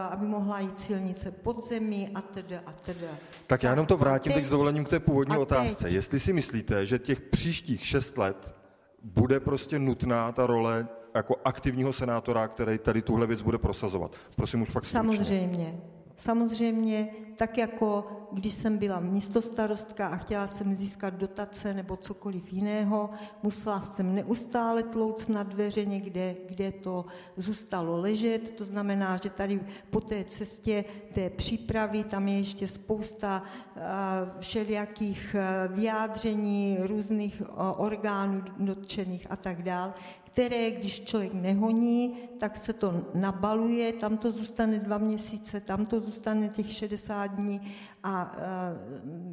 aby mohla jít silnice pod zemí a tedy a tedy. Tak já jenom to vrátím teď, teď s dovolením k té původní otázce. Teď, Jestli si myslíte, že těch příštích šest let bude prostě nutná ta role jako aktivního senátora, který tady tuhle věc bude prosazovat. Prosím už fakt stručně. Samozřejmě. Samozřejmě, tak jako když jsem byla místostarostka a chtěla jsem získat dotace nebo cokoliv jiného, musela jsem neustále tlouc na dveře někde, kde to zůstalo ležet. To znamená, že tady po té cestě té přípravy tam je ještě spousta všelijakých vyjádření různých orgánů dotčených a tak dále které, když člověk nehoní, tak se to nabaluje, tam to zůstane dva měsíce, tam to zůstane těch 60 dní a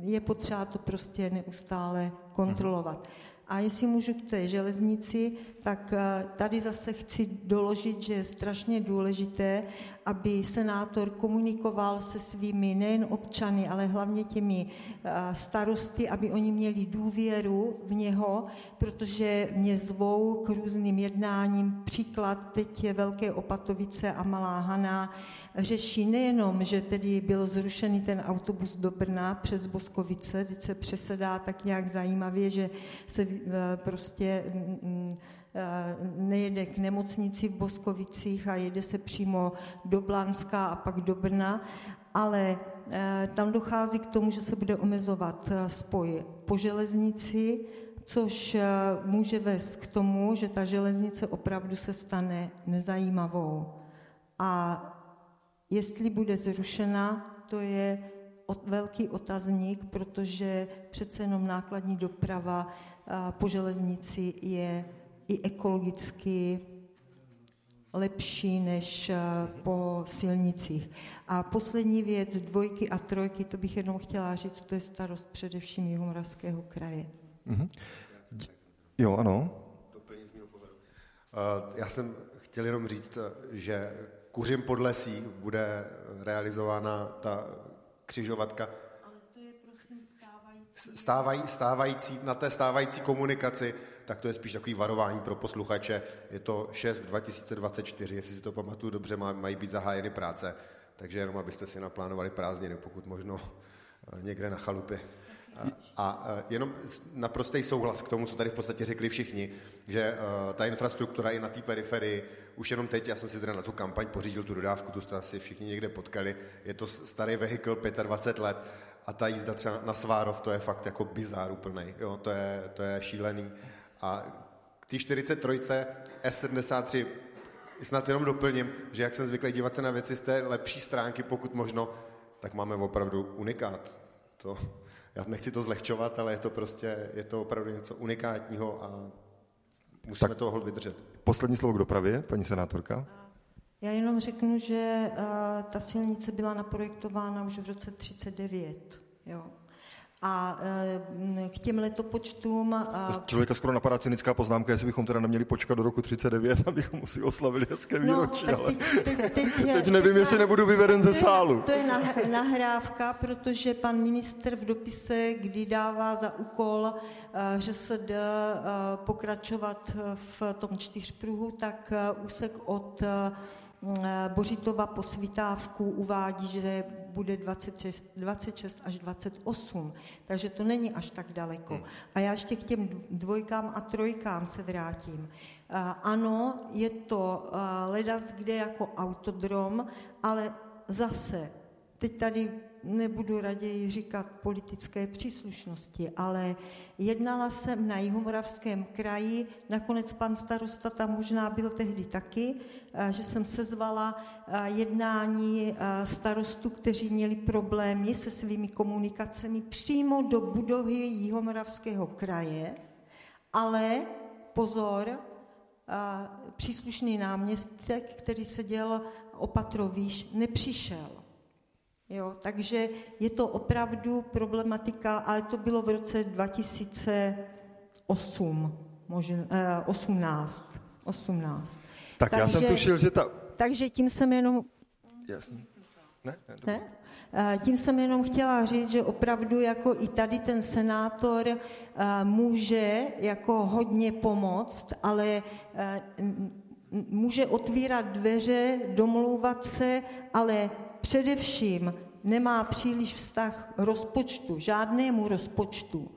je potřeba to prostě neustále kontrolovat. A jestli můžu k té železnici, tak eh, tady zase chci doložit, že je strašně důležité, aby senátor komunikoval se svými nejen občany, ale hlavně těmi eh, starosty, aby oni měli důvěru v něho, protože mě zvou k různým jednáním. Příklad teď je Velké Opatovice a Malá Hana řeší nejenom, že tedy byl zrušený ten autobus do Brna přes Boskovice, teď se přesedá tak nějak zajímavě, že se eh, prostě mm, mm, nejede k nemocnici v Boskovicích a jede se přímo do Blanska a pak do Brna, ale eh, tam dochází k tomu, že se bude omezovat eh, spoj po železnici, což může vést k tomu, že ta železnice opravdu se stane nezajímavou. A jestli bude zrušena, to je velký otazník, protože přece jenom nákladní doprava po železnici je i ekologicky lepší než eh, po silnicích. A poslední věc, dvojky a trojky, to bych jenom chtěla říct, to je starost především Jihomoravského kraje. Mm-hmm. Jo, ano. Eh, já jsem chtěl jenom říct, že kuřím podlesí bude realizována ta křižovatka stávají, stávající, na té stávající komunikaci, tak to je spíš takový varování pro posluchače. Je to 6 2024, jestli si to pamatuju dobře, mají být zahájeny práce. Takže jenom abyste si naplánovali prázdniny, pokud možno eh, někde na chalupě. A jenom naprostý souhlas k tomu, co tady v podstatě řekli všichni, že ta infrastruktura i na té periferii, už jenom teď, já jsem si teda na tu kampaň pořídil tu dodávku, tu jste asi všichni někde potkali, je to starý vehikl 25 let a ta jízda třeba na Svárov, to je fakt jako bizár úplnej, jo, to je, to je šílený. A k té 43 S73 snad jenom doplním, že jak jsem zvyklý dívat se na věci z té lepší stránky, pokud možno, tak máme opravdu unikát. To, já nechci to zlehčovat, ale je to prostě, je to opravdu něco unikátního a musíme tak, toho vydržet. Poslední slovo k dopravě, paní senátorka. Já jenom řeknu, že uh, ta silnice byla naprojektována už v roce 39. Jo. A e, k těm letopočtům... To člověka skoro napadá cynická poznámka, jestli bychom teda neměli počkat do roku 39, abychom si oslavili hezké no, výročí, no, ale teď, teď, teď, teď nevím, jestli nebudu vyveden ze sálu. To je nahrávka, protože pan minister v dopise, kdy dává za úkol že se jde pokračovat v tom čtyřpruhu, tak úsek od Bořitova po Svitávku uvádí, že bude 26, 26 až 28, takže to není až tak daleko. Hmm. A já ještě k těm dvojkám a trojkám se vrátím. Ano, je to ledas kde jako autodrom, ale zase, teď tady nebudu raději říkat politické příslušnosti, ale jednala jsem na Jihomoravském kraji, nakonec pan starosta tam možná byl tehdy taky, eh, že jsem sezvala eh, jednání eh, starostů, kteří měli problémy se svými komunikacemi přímo do budovy Jihomoravského kraje, ale pozor, příslušný náměstek, který seděl opatrovíš, nepřišel. Jo, takže je to opravdu problematika, ale to bylo v roce 2008, možná, eh, 18, 18. Tak takže, já jsem tušil, že ta... Takže tím jsem jenom... Jasně. Ne? ne, ne? Eh, tím jsem jenom chtěla říct, že opravdu jako i tady ten senátor eh, může jako hodně pomoct, ale eh, může otvírat dveře, domlouvat se, ale především nemá příliš vztah rozpočtu, žádnému rozpočtu.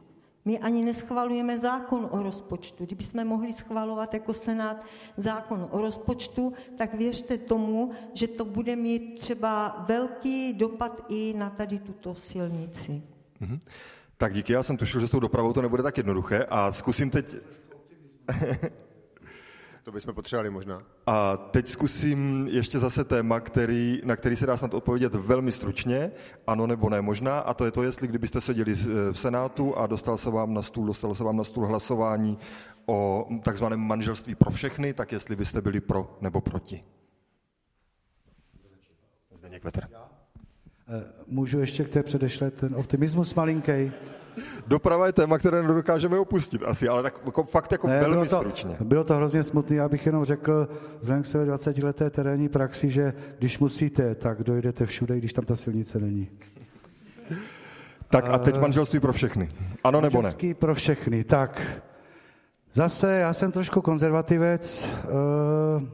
My ani neschvalujeme zákon o rozpočtu. Kdybychom mohli schvalovat jako Senát zákon o rozpočtu, tak věřte tomu, že to bude mít třeba velký dopad i na tady tuto silnici. Mm-hmm. Tak díky, já jsem tušil, že s tou dopravou to nebude tak jednoduché a zkusím teď... To bychom potřebovali možná. A teď zkusím ještě zase téma, který, na který se dá snad odpovědět velmi stručně, ano nebo ne možná, a to je to, jestli kdybyste seděli v Senátu a dostal se vám na stůl, dostalo se vám na stůl hlasování o takzvaném manželství pro všechny, tak jestli byste byli pro nebo proti. Zdeněk Vetr. Eh, můžu ještě k té předešle ten optimismus malinký? Doprava je téma, které nedokážeme opustit asi, ale tak jako, fakt jako ne, velmi bylo to, stručně. Bylo to hrozně smutné, já bych jenom řekl vzhledem k své 20 leté terénní praxi, že když musíte, tak dojdete všude, když tam ta silnice není. Tak a teď manželství pro všechny. Ano nebo ne? Manželství pro všechny, tak. Zase já jsem trošku konzervativec. Eh,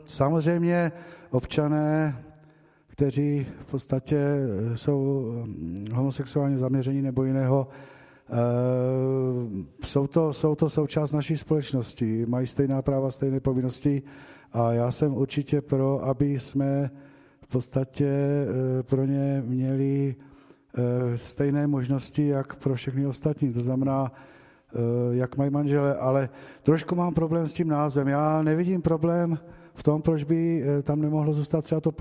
samozřejmě občané, kteří v podstatě jsou homosexuálně zaměření nebo jiného, Eh, jsou to, jsou to součást naší společnosti, mají stejná práva, stejné povinnosti a já jsem určitě pro, aby jsme v podstatě eh, pro ně měli eh, stejné možnosti, jak pro všechny ostatní. To znamená, jak mají manžele, ale trošku mám problém s tím názvem. Já nevidím problém v tom, proč by eh, tam nemohlo zůstat třeba to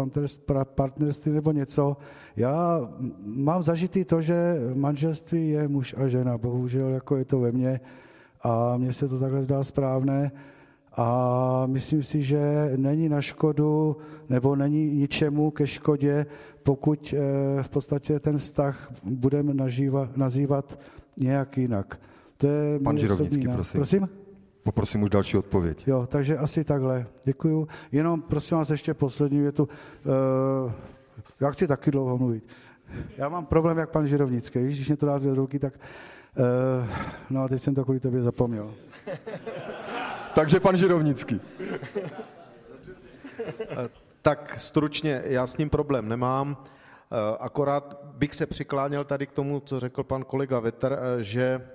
partnerství nebo něco. Já mám zažitý to, že manželství je muž a žena, bohužel jako je to ve mně a mně se to takhle zdá správné a myslím si, že není na škodu nebo není ničemu ke škodě, pokud eh, v podstatě ten vztah budeme nazývat nějak jinak. To je Pan Žirovnický, prosím. prosím? Poprosím už další odpověď. Jo, takže asi takhle. Děkuju. Jenom prosím vás ještě poslední větu. Uh, já chci taky dlouho mluvit. Já mám problém, jak pan Žirovnický. Když mě to dá do ruky, tak... Uh, no a teď jsem to kvůli tobě zapomněl. takže pan Žirovnický. tak stručně, já s ním problém nemám. Akorát bych se přikláněl tady k tomu, co řekl pan kolega Vetter, že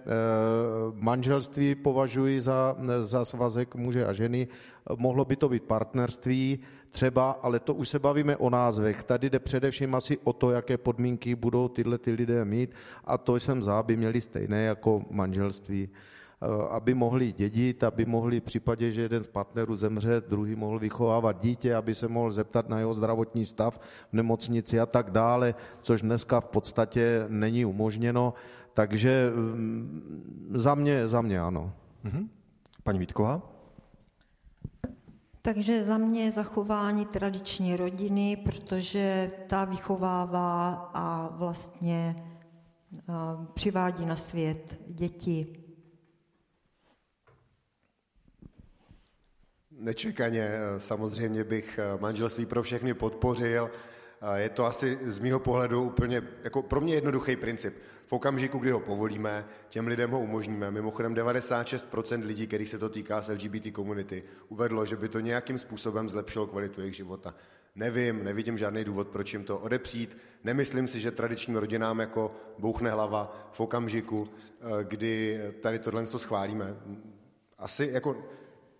manželství považuji za, za svazek muže a ženy. Mohlo by to být partnerství třeba, ale to už se bavíme o názvech. Tady jde především asi o to, jaké podmínky budou tyhle ty lidé mít a to jsem za, aby měli stejné jako manželství. Eh, aby mohli dědit, aby mohli v případě, že jeden z partnerů zemře, druhý mohl vychovávat dítě, aby se mohl zeptat na jeho zdravotní stav v nemocnici a tak dále, což dneska v podstatě není umožněno. Takže mm, za mě, za mě ano. Mhm. Paní Vítková? Takže za mě je zachování tradiční rodiny, protože ta vychovává a vlastně eh, přivádí na svět děti. Nečekaně eh, samozřejmě bych eh, manželství pro všechny podpořil. Je to asi z mýho pohledu úplně, jako pro mě jednoduchý princip. V okamžiku, kdy ho povolíme, těm lidem ho umožníme. Mimochodem 96% lidí, kterých se to týká z LGBT komunity, uvedlo, že by to nějakým způsobem zlepšilo kvalitu jejich života. Nevím, nevidím žádný důvod, proč jim to odepřít. Nemyslím si, že tradičním rodinám jako bouchne hlava v okamžiku, eh, kdy tady tohle schválíme. Asi jako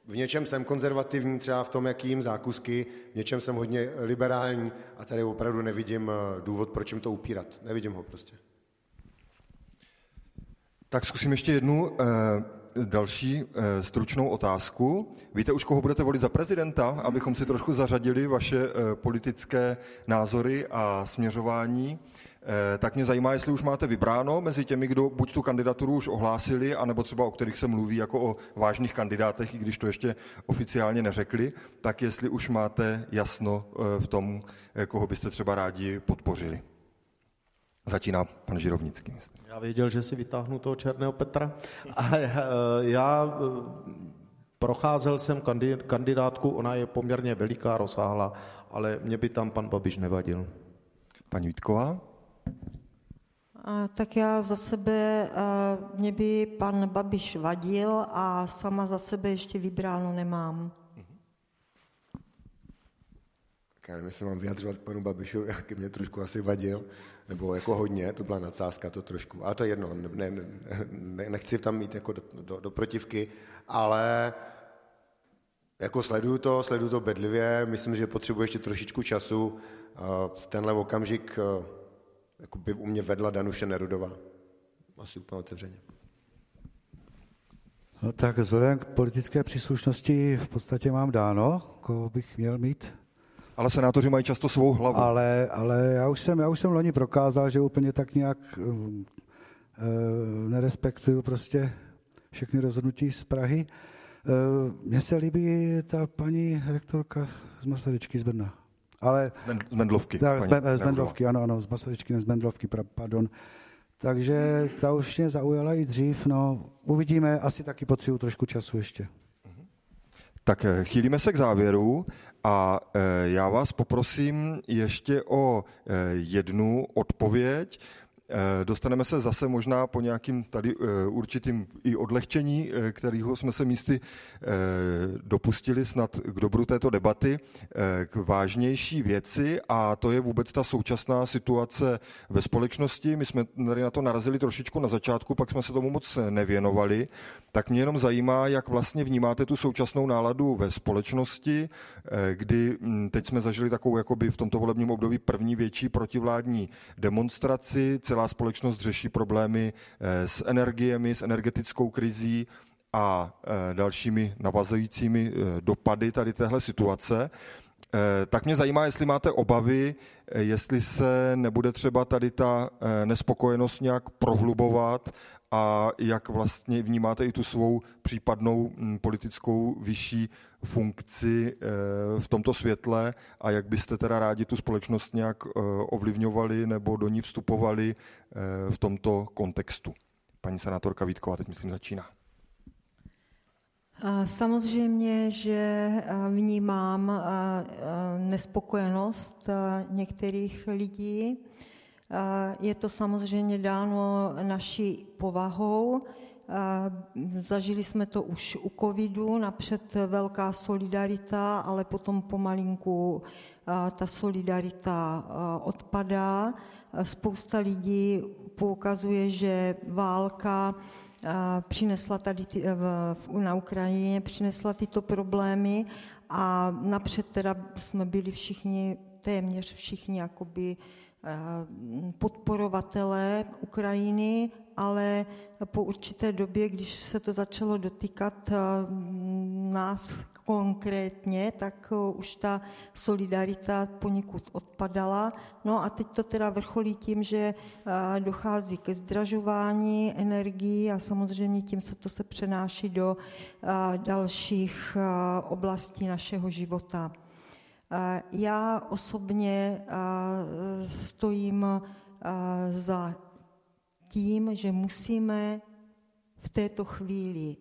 v něčem jsem konzervativní, třeba v tom, jaký jim zákusky, v něčem jsem hodně liberální a tady opravdu nevidím eh, důvod, proč jim to upírat. Nevidím ho prostě. Tak zkusím ještě jednu eh, další eh, stručnou otázku. Víte už, koho budete volit za prezidenta, abychom si trošku zařadili vaše eh, politické názory a směřování? Eh, tak mě zajímá, jestli už máte vybráno mezi těmi, kdo buď tu kandidaturu už ohlásili, anebo třeba o kterých se mluví jako o vážných kandidátech, i když to ještě oficiálně neřekli, tak jestli už máte jasno eh, v tom, eh, koho byste třeba rádi podpořili. Začíná pan Žirovnický. Myslím. Já věděl, že si vytáhnu toho černého Petra, ale já procházel jsem kandidátku, ona je poměrně veliká, rozsáhla, ale mě by tam pan Babiš nevadil. Paní Vítková? Tak já za sebe, mě by pan Babiš vadil a sama za sebe ještě vybráno nemám. Já nevím, mám vyjadřovat panu Babišu, jak mě trošku asi vadil, nebo jako hodně, to byla nadsázka to trošku, ale to je jedno, ne, ne, nechci tam mít jako do, do, do protivky, ale jako sleduju to, sleduju to bedlivě, myslím, že potřebuji ještě trošičku času, v tenhle okamžik jako by u mě vedla Danuše Nerudová. Asi úplně otevřeně. No tak vzhledem k politické příslušnosti v podstatě mám dáno, koho bych měl mít. Ale senátoři mají často svou hlavu. Ale, ale já, už jsem, já už jsem loni prokázal, že úplně tak nějak uh, nerespektuju prostě všechny rozhodnutí z Prahy. Uh, mně se líbí ta paní rektorka z Masaryčky z Brna. Ale, z Mendlovky. Tak, z, z Mendlovky, ano, ano, z Masaryčky, z Mendlovky, pardon. Takže ta už mě zaujala i dřív, no uvidíme, asi taky potřebuji trošku času ještě. Tak eh, chýlíme se k závěru a eh, já vás poprosím ještě o eh, jednu odpověď. Eh, dostaneme se zase možná po nějakým tady eh, určitým i odlehčení, eh, kterého jsme se místy dopustili snad k dobru této debaty, k vážnější věci a to je vůbec ta současná situace ve společnosti. My jsme tady na to narazili trošičku na začátku, pak jsme se tomu moc nevěnovali. Tak mě jenom zajímá, jak vlastně vnímáte tu současnou náladu ve společnosti, kdy hm, teď jsme zažili takovou jakoby v tomto volebním období první větší protivládní demonstraci, celá společnost řeší problémy eh, s energiemi, s energetickou krizí a eh, dalšími navazujícími eh, dopady tady téhle situace. Tak mě zajímá, jestli máte obavy, jestli se nebude třeba tady ta nespokojenost nějak prohlubovat a jak vlastně vnímáte i tu svou případnou hm, politickou vyšší funkci eh, v tomto světle a jak byste teda rádi tu společnost nějak eh, ovlivňovali nebo do ní vstupovali eh, v tomto kontextu. Paní senátorka Vítková teď myslím začíná. Samozřejmě, že vnímám nespokojenost některých lidí. Je to samozřejmě dáno naší povahou, Zažili jsme to už u covidu, napřed velká solidarita, ale potom pomalinku ta solidarita odpadá. Spousta lidí poukazuje, že válka přinesla tady ty, na Ukrajině, přinesla tyto problémy a napřed teda jsme byli všichni, téměř všichni jakoby podporovatelé Ukrajiny, ale po určité době, když se to začalo dotýkat nás konkrétně, tak už ta solidarita poněkud odpadala. No a teď to teda vrcholí tím, že dochází ke zdražování energií a samozřejmě tím se to se přenáší do dalších oblastí našeho života. Já osobně stojím za tím, že musíme v této chvíli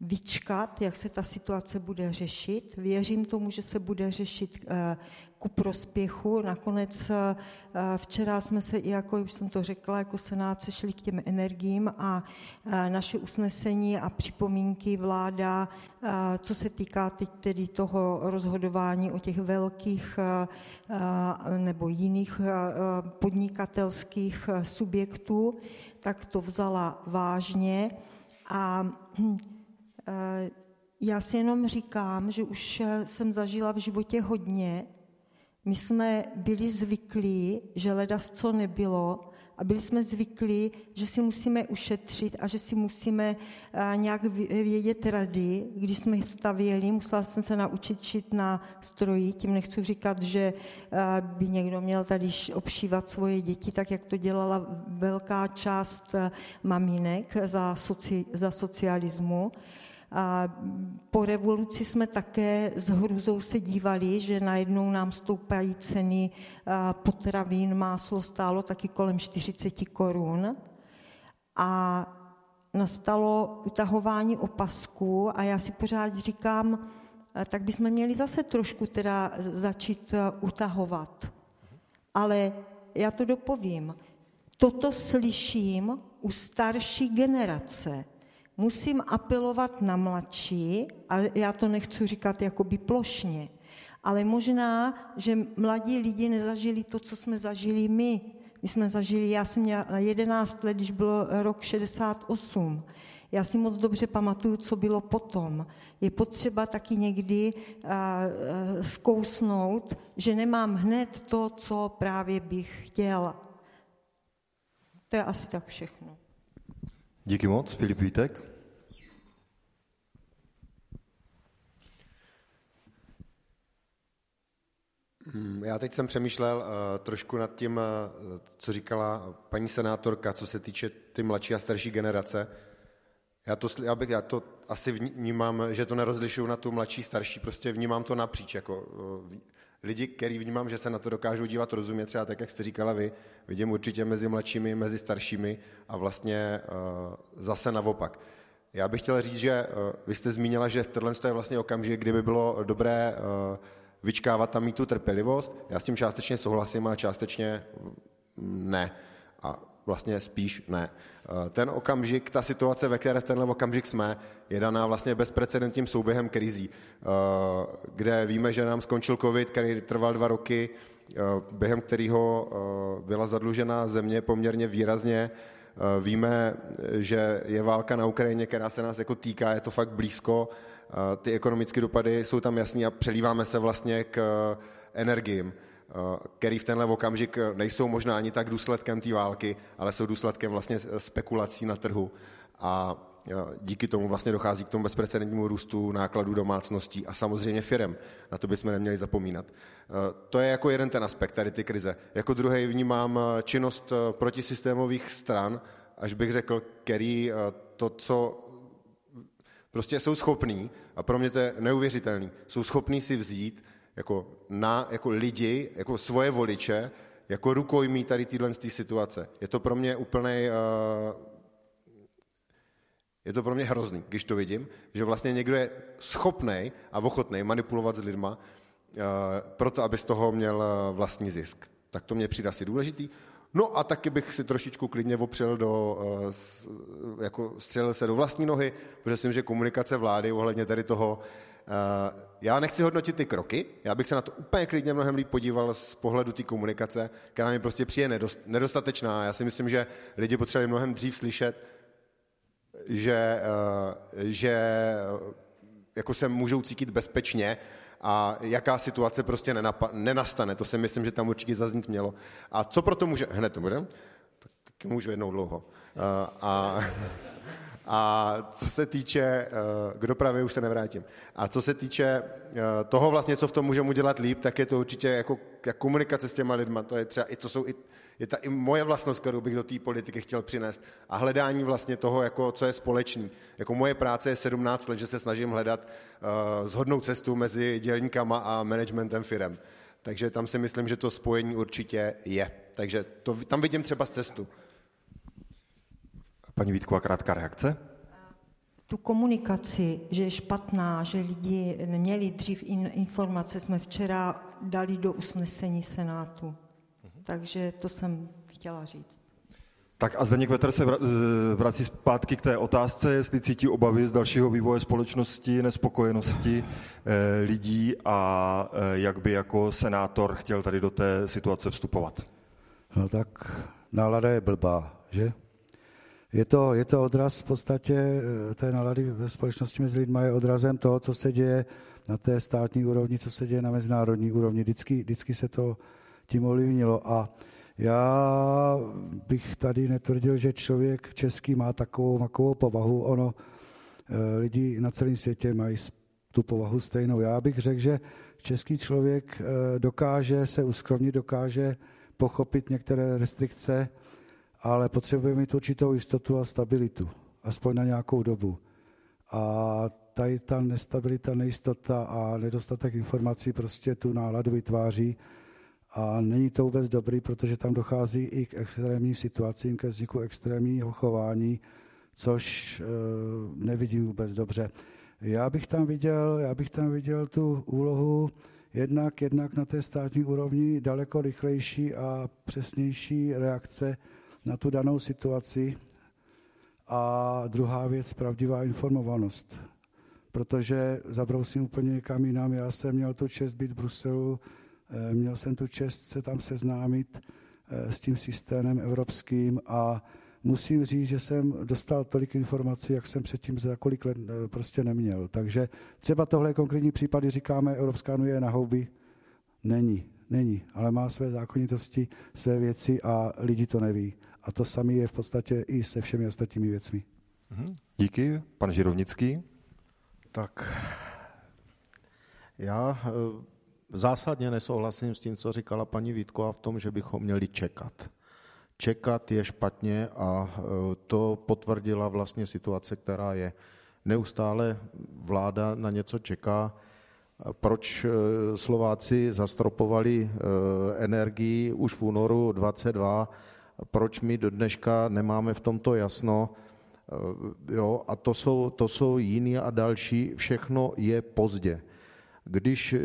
vyčkat, jak se ta situace bude řešit. Věřím tomu, že se bude řešit eh, ku prospěchu. Nakonec eh, včera jsme se, i jako už jsem to řekla, jako senát šli k těm energiím a eh, naše usnesení a připomínky vláda, co se týká teď tedy toho rozhodování o těch velkých nebo jiných podnikatelských subjektů, tak to vzala vážně a Eh, já si jenom říkám, že už eh, jsem zažila v životě hodně. My jsme byli zvyklí, že ledas co nebylo, a byli jsme zvyklí, že si musíme ušetřit a že si musíme eh, nějak vědět rady. Když jsme stavěli, musela jsem se naučit čít na stroji, tím nechci říkat, že by někdo měl tady obšívat svoje děti, tak jak to dělala velká část maminek za, soci, za socialismu. A po revoluci jsme také s hruzou se dívali, že najednou nám stoupají ceny potravin, máslo stálo taky kolem 40 korun. A nastalo utahování opasků a já si pořád říkám, tak bychom měli zase trošku teda začít utahovat. Ale já to dopovím. Toto slyším u starší generace musím apelovat na mladší, a já to nechci říkat jakoby plošně, ale možná, že mladí lidi nezažili to, co jsme zažili my. My jsme zažili, já jsem měla 11 let, když byl rok 68. Já si moc dobře pamatuju, co bylo potom. Je potřeba taky někdy zkousnout, že nemám hned to, co právě bych chtěla. To je asi tak všechno. Díky moc, Filip Vítek. Hmm, já teď jsem přemýšlel uh, trošku nad tím, uh, co říkala paní senátorka, co se týče ty mladší a starší generace. Já to, já bych, já to asi vnímám, že to nerozlišuju na tu mladší, starší, prostě vnímám to napříč. Jako, uh, lidi, který vnímám, že se na to dokážou dívat rozumět, třeba tak, jak jste říkala vy, vidím určitě mezi mladšími, mezi staršími a vlastně uh, zase naopak. Já bych chtěl říct, že uh, vy jste zmínila, že tohle je vlastně okamžik, kdyby bylo dobré uh, vyčkávat tam mít tu trpělivost. Já s tím částečně souhlasím a částečně ne. A vlastně spíš ne. Ten okamžik, ta situace, ve které tenhle okamžik jsme, je daná vlastně bezprecedentním souběhem krizí, kde víme, že nám skončil covid, který trval dva roky, během kterého byla zadlužená země poměrně výrazně. Víme, že je válka na Ukrajině, která se nás jako týká, je to fakt blízko ty ekonomické dopady jsou tam jasný a přelíváme se vlastně k eh, energiím, eh, který v tenhle okamžik nejsou možná ani tak důsledkem té války, ale jsou důsledkem vlastně spekulací na trhu. A eh, díky tomu vlastně dochází k tomu bezprecedentnímu růstu nákladů domácností a samozřejmě firem. Na to bychom neměli zapomínat. To je jako jeden ten aspekt tady ty krize. Jako druhý vnímám činnost protisystémových stran, až bych řekl, který to, co Prostě jsou schopní, a pro mě to je neuvěřitelný, jsou schopní si vzít jako, na, jako lidi, jako svoje voliče, jako rukojmí tady téhle situace. Je to pro mě úplný, uh, je to pro mě hrozný, když to vidím, že vlastně někdo je schopný a ochotný manipulovat s lidma, uh, proto aby z toho měl uh, vlastní zisk. Tak to mě přijde asi důležitý. No a taky bych si trošičku klidně opřel do, jako střelil se do vlastní nohy, protože myslím, že komunikace vlády ohledně tady toho, já nechci hodnotit ty kroky, já bych se na to úplně klidně mnohem líp podíval z pohledu té komunikace, která mi prostě přijde nedostatečná. Já si myslím, že lidi potřebovali mnohem dřív slyšet, že, že jako se můžou cítit bezpečně a jaká situace prostě nenapa- nenastane. To si myslím, že tam určitě zaznít mělo. A co proto může... Hned to můžem? Tak, můžu jednou dlouho. A, a co se týče, eh, k dopravě už se nevrátím. A co se týče eh, toho vlastně, co v tom můžeme udělat líp, tak je to určitě jako, jak komunikace s těma lidma, to je třeba, i to jsou i, je ta i moje vlastnost, kterou bych do té politiky chtěl přinést. A hledání vlastně toho, jako, co je společný. Jako moje práce je 17 let, že se snažím hledat uh, zhodnou cestu mezi dělníkama a managementem firem. Takže tam si myslím, že to spojení určitě je. Takže to, tam vidím třeba z cestu. Paní Vítková, krátká reakce. Tu komunikaci, že je špatná, že lidi neměli dřív informace, jsme včera dali do usnesení Senátu. Takže to jsem chtěla říct. Tak a Zdeněk Vetr se vrací zpátky k té otázce, jestli cítí obavy z dalšího vývoje společnosti, nespokojenosti eh, lidí a eh, jak by jako senátor chtěl tady do té situace vstupovat. No tak nálada je blbá, že? Je to, je to odraz v podstatě eh, té nálady ve společnosti mezi lidmi, je odrazem toho, co se děje na té státní úrovni, co se děje na mezinárodní úrovni. Vždycky, vždycky se to tím ovlivnilo. A já bych tady netvrdil, že člověk český má takovou, takovou povahu. Ono, eh, lidi na celém světě mají tu povahu stejnou. Já bych řekl, že český člověk eh, dokáže se uskromnit, dokáže pochopit některé restrikce, ale potřebuje mít určitou jistotu a stabilitu, aspoň na nějakou dobu. A tady ta nestabilita, nejistota a nedostatek informací prostě tu náladu vytváří a není to vůbec dobrý, protože tam dochází i k extrémním situacím, ke vzniku extrémního chování, což e, nevidím vůbec dobře. Já bych tam viděl, já bych tam viděl tu úlohu jednak, jednak na té státní úrovni daleko rychlejší a přesnější reakce na tu danou situaci. A druhá věc, pravdivá informovanost. Protože zabrousím úplně někam jinam. Já jsem měl tu čest být v Bruselu Eh, měl jsem tu čest se tam seznámit eh, s tím systémem evropským a musím říct, že jsem dostal tolik informací, jak jsem předtím za kolik let eh, prostě neměl. Takže třeba tohle konkrétní případy říkáme, Evropská unie je na houby. Není, není, ale má své zákonitosti, své věci a lidi to neví. A to samé je v podstatě i se všemi ostatními věcmi. Mhm. Díky. Pan Žirovnický? Tak já zásadně nesouhlasím s tím, co říkala paní Vítková v tom, že bychom měli čekat. Čekat je špatně a e, to potvrdila vlastně situace, která je. Neustále vláda na něco čeká. Proč e, Slováci zastropovali energii už v únoru 22, proč my do dneška nemáme v tomto jasno, jo, a to jsou, to jsou jiný a další, všechno je pozdě. Když eh,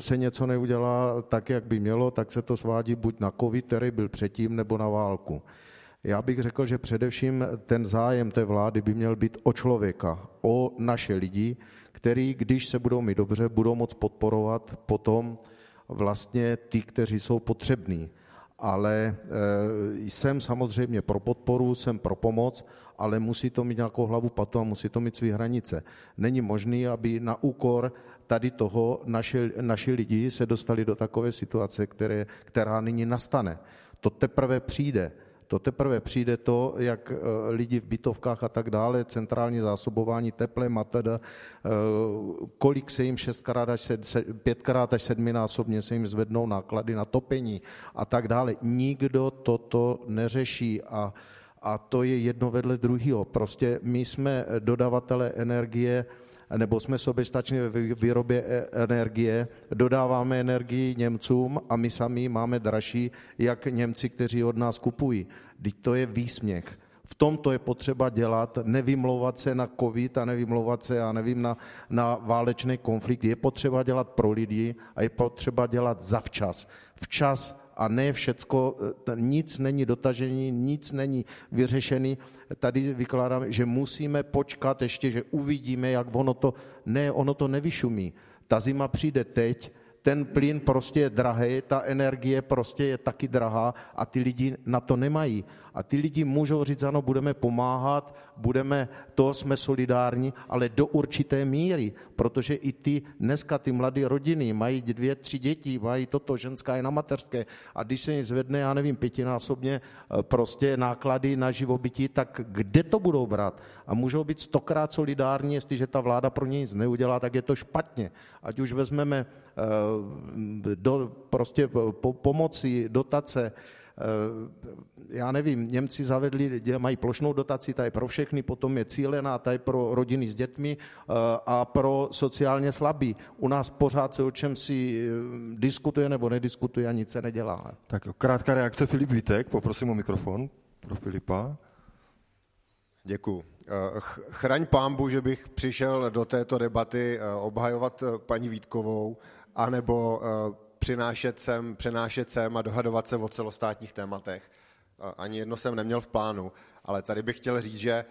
se něco neudělá tak, jak by mělo, tak se to svádí buď na covid, který byl předtím, nebo na válku. Já bych řekl, že především ten zájem té vlády by měl být o člověka, o naše lidi, který, když se budou mít dobře, budou moc podporovat potom vlastně ty, kteří jsou potřební. Ale e, jsem samozřejmě pro podporu, jsem pro pomoc, ale musí to mít nějakou hlavu patu a musí to mít své hranice. Není možné, aby na úkor tady toho naši, naši lidi se dostali do takové situace, které, která nyní nastane. To teprve přijde. To teprve přijde to, jak eh, lidi v bytovkách a tak dále, centrální zásobování teplem a teda, eh, kolik se jim šestkrát až sed, pětkrát až sedminásobně se jim zvednou náklady na topení a tak dále. Nikdo toto neřeší a, a to je jedno vedle druhého. Prostě my jsme dodavatele energie, nebo jsme soběstační ve výrobě e, energie, dodáváme energii Němcům a my sami máme dražší, jak Němci, kteří od nás kupují. Teď to je výsměch. V tom to je potřeba dělat, nevymlouvat se na covid a nevymlouvat se, já nevím, na, na válečný konflikt. Je potřeba dělat pro lidi a je potřeba dělat zavčas. Včas a ne všecko, eh, nic není dotažení, nic není vyřešený. Tady vykládám, že musíme počkat ještě, že uvidíme, jak ono to, ne, ono to nevyšumí. Ta zima přijde teď, ten plyn prostě je drahý, ta energie prostě je taky drahá a ty lidi na to nemají. A ty lidi můžou říct, ano, budeme pomáhat, budeme, to jsme solidární, ale do určité míry, protože i ty dneska ty mladé rodiny mají dvě, tři děti, mají toto, ženská je na mateřské a když se jim zvedne, já nevím, pětinásobně eh, prostě náklady na živobytí, tak kde to budou brát? A můžou být stokrát solidární, jestliže ta vláda pro ně nic neudělá, tak je to špatně. Ať už vezmeme do, prostě po, pomoci, dotace, Eh, já nevím, Němci zavedli, mají plošnou dotaci, ta je pro všechny, potom je cílená, ta je pro rodiny s dětmi eh, a pro sociálně slabí. U nás pořád se o čem si eh, diskutuje nebo nediskutuje a nic se nedělá. Tak krátká reakce Filip Vítek, poprosím o mikrofon pro Filipa. Děkuji. Chraň pámbu, že bych přišel do této debaty obhajovat paní Vítkovou, anebo přinášet sem, přenášet sem a dohadovat se o celostátních tématech. Ani jedno jsem neměl v plánu, ale tady bych chtěl říct, že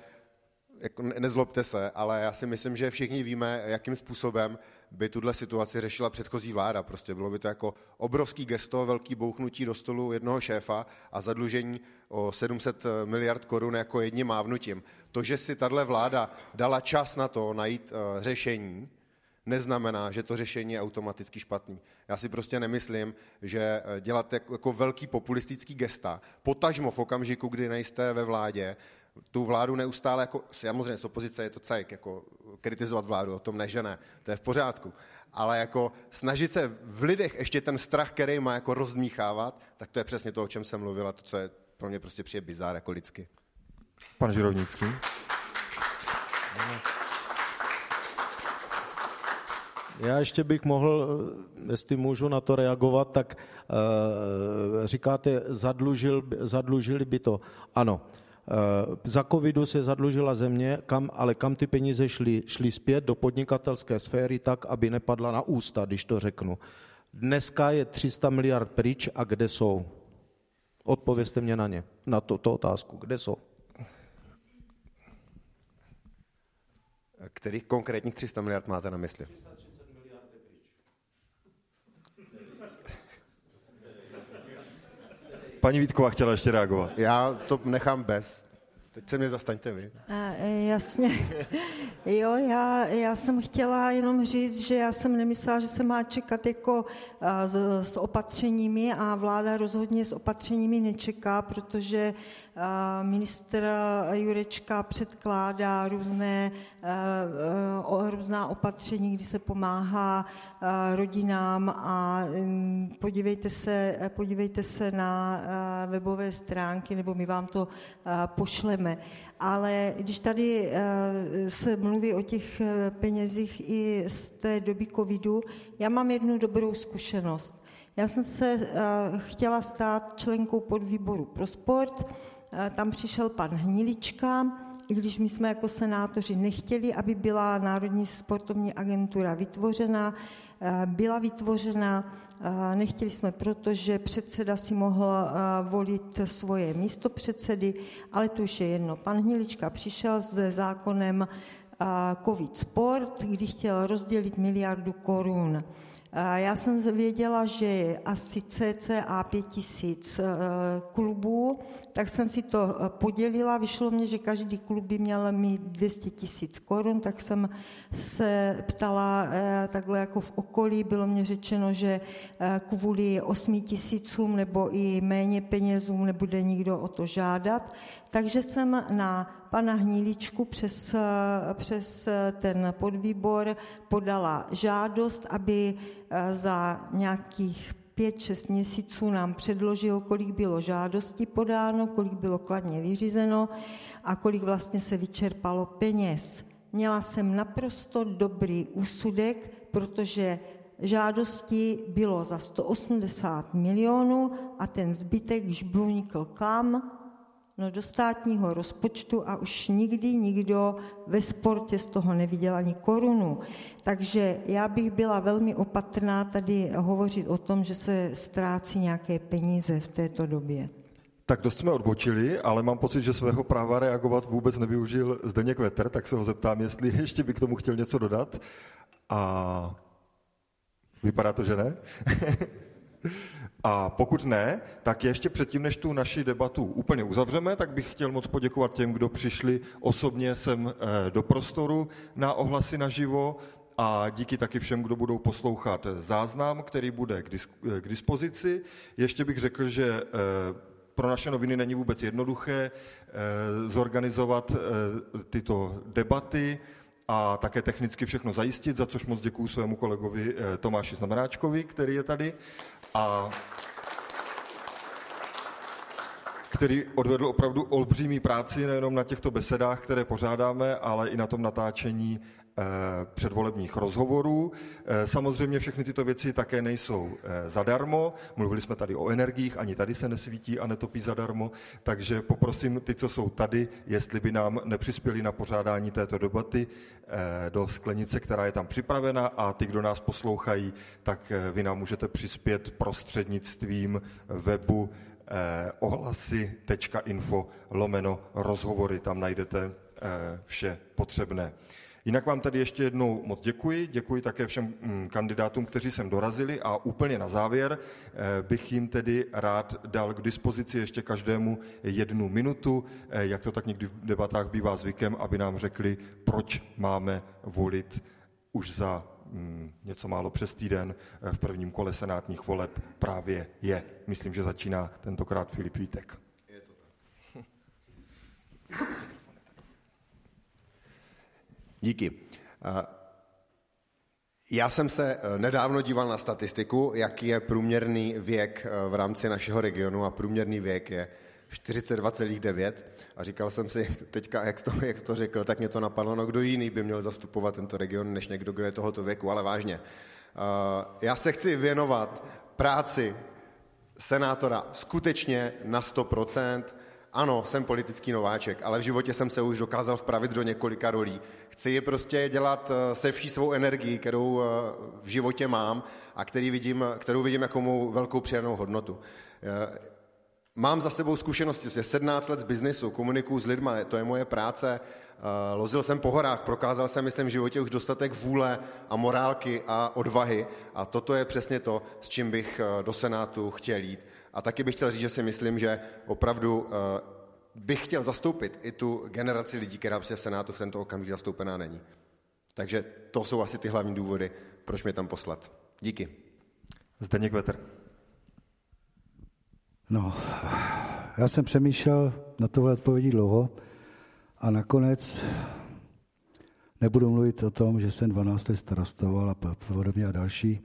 jako nezlobte se, ale já si myslím, že všichni víme, jakým způsobem by tuhle situaci řešila předchozí vláda. Prostě bylo by to jako obrovský gesto, velký bouchnutí do stolu jednoho šéfa a zadlužení o 700 miliard korun jako jedním mávnutím. To, že si tahle vláda dala čas na to najít uh, řešení, neznamená, že to řešení je automaticky špatný. Já si prostě nemyslím, že eh, dělat jako, velký populistický gesta, potažmo v okamžiku, kdy nejste ve vládě, tu vládu neustále, jako, samozřejmě z opozice je to cajk, jako kritizovat vládu, o tom ne, že ne, to je v pořádku, ale jako snažit se v lidech ještě ten strach, který má jako rozdmíchávat, tak to je přesně to, o čem jsem mluvil a to, co je pro mě prostě přijde bizár jako lidsky. Pan Žirovnický. Já ještě bych mohl, jestli můžu na to reagovat, tak uh, říkáte, zadlužil, zadlužili by to. Ano, uh, za covidu se zadlužila země, kam, ale kam ty peníze šly? Šly zpět do podnikatelské sféry tak, aby nepadla na ústa, když to řeknu. Dneska je 300 miliard pryč a kde jsou? Odpovězte mě na ně, na to, to otázku. Kde jsou? Kterých konkrétních 300 miliard máte na mysli? Paní Vítková chtěla ještě reagovat. Já to nechám bez. Teď se mě zastaňte vy. A, e, jasně. Jo, já, já jsem chtěla jenom říct, že já jsem nemyslela, že se má čekat jako a, s, s opatřeními a vláda rozhodně s opatřeními nečeká, protože a, ministr Jurečka předkládá různé, o, různá opatření, kdy se pomáhá rodinám a m, podívejte se, podívejte se na webové stránky, nebo my vám to pošleme ale když tady eh, se mluví o těch eh, penězích i z té doby covidu, já mám jednu dobrou zkušenost. Já jsem se eh, chtěla stát členkou podvýboru pro sport, tam přišel pan Hnilička, i když my jsme jako senátoři nechtěli, aby byla Národní sportovní agentura vytvořena, byla vytvořena Nechtěli jsme proto, že předseda si mohl volit svoje místo předsedy, ale to už je jedno. Pan Hnilička přišel se zákonem COVID Sport, kdy chtěl rozdělit miliardu korun. Já jsem věděla, že je asi cca 5 tisíc e, klubů, tak jsem si to e, podělila. Vyšlo mě, že každý klub by měl mít 200 tisíc korun, tak jsem se ptala takhle jako v okolí. Bylo mě řečeno, že kvůli 8 tisícům nebo i méně penězům nebude nikdo o to žádat. Takže jsem na pana Hníličku přes, přes ten podvýbor podala žádost, aby eh, za nějakých pět, šest měsíců nám předložil, kolik bylo žádostí podáno, kolik bylo kladně vyřízeno a kolik vlastně se vyčerpalo peněz. Měla jsem naprosto dobrý úsudek, protože žádostí bylo za 180 milionů a ten zbytek žblunikl kam? No do státního rozpočtu a už nikdy nikdo ve sportě z toho neviděl ani korunu. Takže já bych byla velmi opatrná tady hovořit o tom, že se ztrácí nějaké peníze v této době. Tak dost jsme odbočili, ale mám pocit, že svého práva reagovat vůbec nevyužil Zdeněk Veter, tak se ho zeptám, jestli ještě by k tomu chtěl něco dodat. A vypadá to, že ne? A pokud ne, tak ještě předtím, než tu naši debatu úplně uzavřeme, tak bych chtěl moc poděkovat těm, kdo přišli osobně sem eh, do prostoru na ohlasy naživo a díky taky všem, kdo budou poslouchat záznam, který bude k dispozici. Ještě bych řekl, že eh, pro naše noviny není vůbec jednoduché eh, zorganizovat tyto debaty a také technicky všechno zajistit, za což moc děkuji svému kolegovi Tomáši Znamenáčkovi, který je tady. A který odvedl opravdu olbřímý práci nejenom na těchto besedách, které pořádáme, ale i na tom natáčení eh, předvolebních rozhovorů. Eh, samozřejmě všechny tyto věci také nejsou eh, zadarmo. Mluvili jsme tady o energiích, ani tady se nesvítí a netopí zadarmo, takže poprosím ty, co jsou tady, jestli by nám nepřispěli na pořádání této debaty do sklenice, která je tam připravena a ty, kdo nás poslouchají, tak vy nám můžete přispět prostřednictvím webu eh, ohlasy.info lomeno rozhovory, tam najdete eh, vše potřebné. Jinak vám tady ještě jednou moc děkuji. Děkuji také všem mm, kandidátům, kteří sem dorazili a úplně na závěr eh, bych jim tedy rád dal k dispozici ještě každému jednu minutu, eh, jak to tak někdy v debatách bývá zvykem, aby nám řekli, proč máme volit už za Mm, něco málo přes týden eh, v prvním kole senátních voleb právě je. Myslím, že začíná tentokrát Filip Vítek. Je to tak. Díky. Já jsem se eh, nedávno díval na statistiku, jaký je průměrný věk eh, v rámci našeho regionu a průměrný věk je 42,9 a říkal jsem si teďka, jak to, jak to řekl, tak mě to napadlo, no kdo jiný by měl zastupovat tento region, než někdo, kdo je tohoto věku, ale vážně. Já se chci věnovat práci senátora skutečně na 100%. Ano, jsem politický nováček, ale v životě jsem se už dokázal vpravit do několika rolí. Chci je prostě dělat eh, se vší svou energií, kterou eh, v životě mám a který vidím, kterou vidím jako mou velkou přidanou hodnotu. Eh, Mám za sebou zkušenosti, je 17 let z biznisu, komunikuju s lidmi, to je moje práce. Lozil jsem po horách, prokázal jsem, myslím, v životě už dostatek vůle a morálky a odvahy a toto je přesně to, s čím bych do Senátu chtěl jít. A taky bych chtěl říct, že si myslím, že opravdu eh, bych chtěl zastoupit i tu generaci lidí, která se v Senátu v tento okamžik zastoupená není. Takže to jsou asi ty hlavní důvody, proč mě tam poslat. Díky. Zdeněk Vetr. No, já jsem přemýšlel na tohle odpovědí dlouho a nakonec nebudu mluvit o tom, že jsem 12 let starostoval a podobně a další.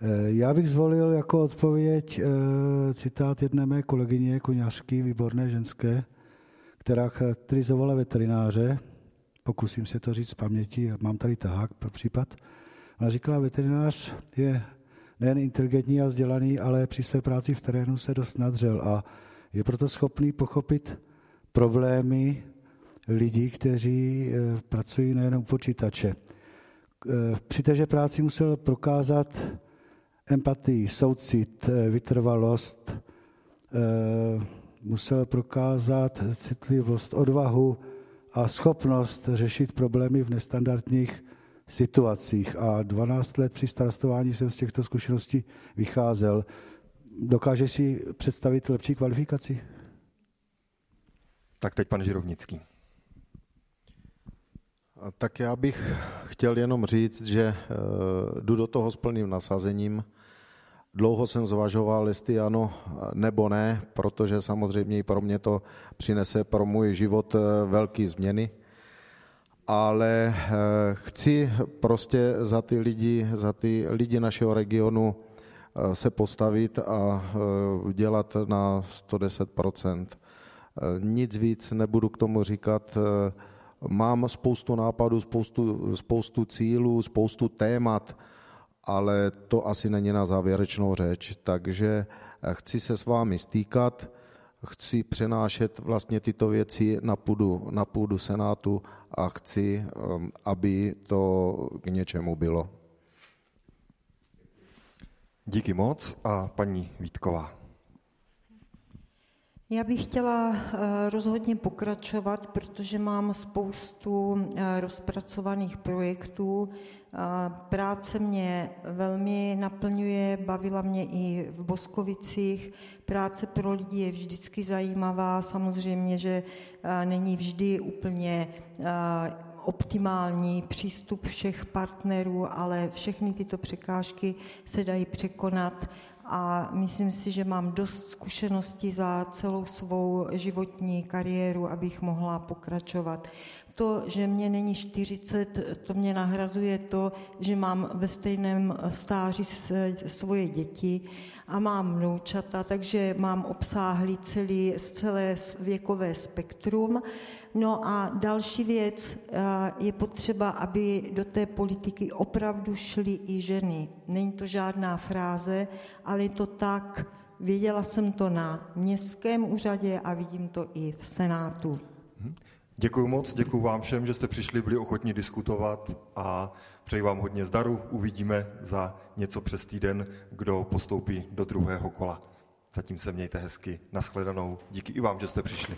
Eh, já bych zvolil jako odpověď eh, citát jedné mé kolegyně, koněřky, výborné ženské, která charakterizovala veterináře, pokusím se to říct z paměti, mám tady tahák pro případ. Ona říkala, veterinář je nejen inteligentní a vzdělaný, ale při své práci v terénu se dost nadřel a je proto schopný pochopit problémy lidí, kteří eh, pracují nejen u počítače. Při téže práci musel prokázat empatii, soucit, eh, vytrvalost, musel prokázat citlivost, odvahu a schopnost řešit problémy v nestandardních situacích a 12 let při starostování jsem z těchto zkušeností vycházel. Dokáže si představit lepší kvalifikaci? Tak teď pan Žirovnický. Tak já bych chtěl jenom říct, že eh, jdu do toho s plným nasazením. Dlouho jsem zvažoval, jestli ano nebo ne, protože samozřejmě i pro mě to přinese pro můj život eh, velké změny ale eh, chci prostě za ty lidi, za ty lidi našeho regionu se postavit a dělat na 110%. Nic víc nebudu k tomu říkat. Mám spoustu nápadů, spoustu, spoustu cílů, spoustu témat, ale to asi není na závěrečnou řeč. Takže chci se s vámi stýkat, chci přenášet vlastně tyto věci na půdu, na půdu Senátu a chci, um, aby to k něčemu bylo. Díky moc a paní Vítková. Já bych chtěla eh, rozhodně pokračovat, protože mám spoustu eh, rozpracovaných projektů. Práce mě velmi naplňuje, bavila mě i v Boskovicích. Práce pro lidi je vždycky zajímavá, samozřejmě, že eh, není vždy úplně optimální přístup všech partnerů, ale všechny tyto překážky se dají překonat a myslím si, že mám dost zkušeností za celou svou životní kariéru, abych mohla pokračovat. To, že mě není 40, to mě nahrazuje to, že mám ve stejném stáří svoje děti a mám vnoučata, takže mám obsáhlý celý, celé věkové spektrum. No a další věc, eh, je potřeba, aby do té politiky opravdu šly i ženy. Není to žádná fráze, ale je to tak, věděla jsem to na městském úřadě a vidím to i v Senátu. Mhm. Děkuji moc, děkuji vám všem, že jste přišli, byli ochotni diskutovat a přeji vám hodně zdaru. Uvidíme za něco přes týden, kdo postoupí do druhého kola. Zatím se mějte hezky. Naschledanou. Díky i vám, že jste přišli.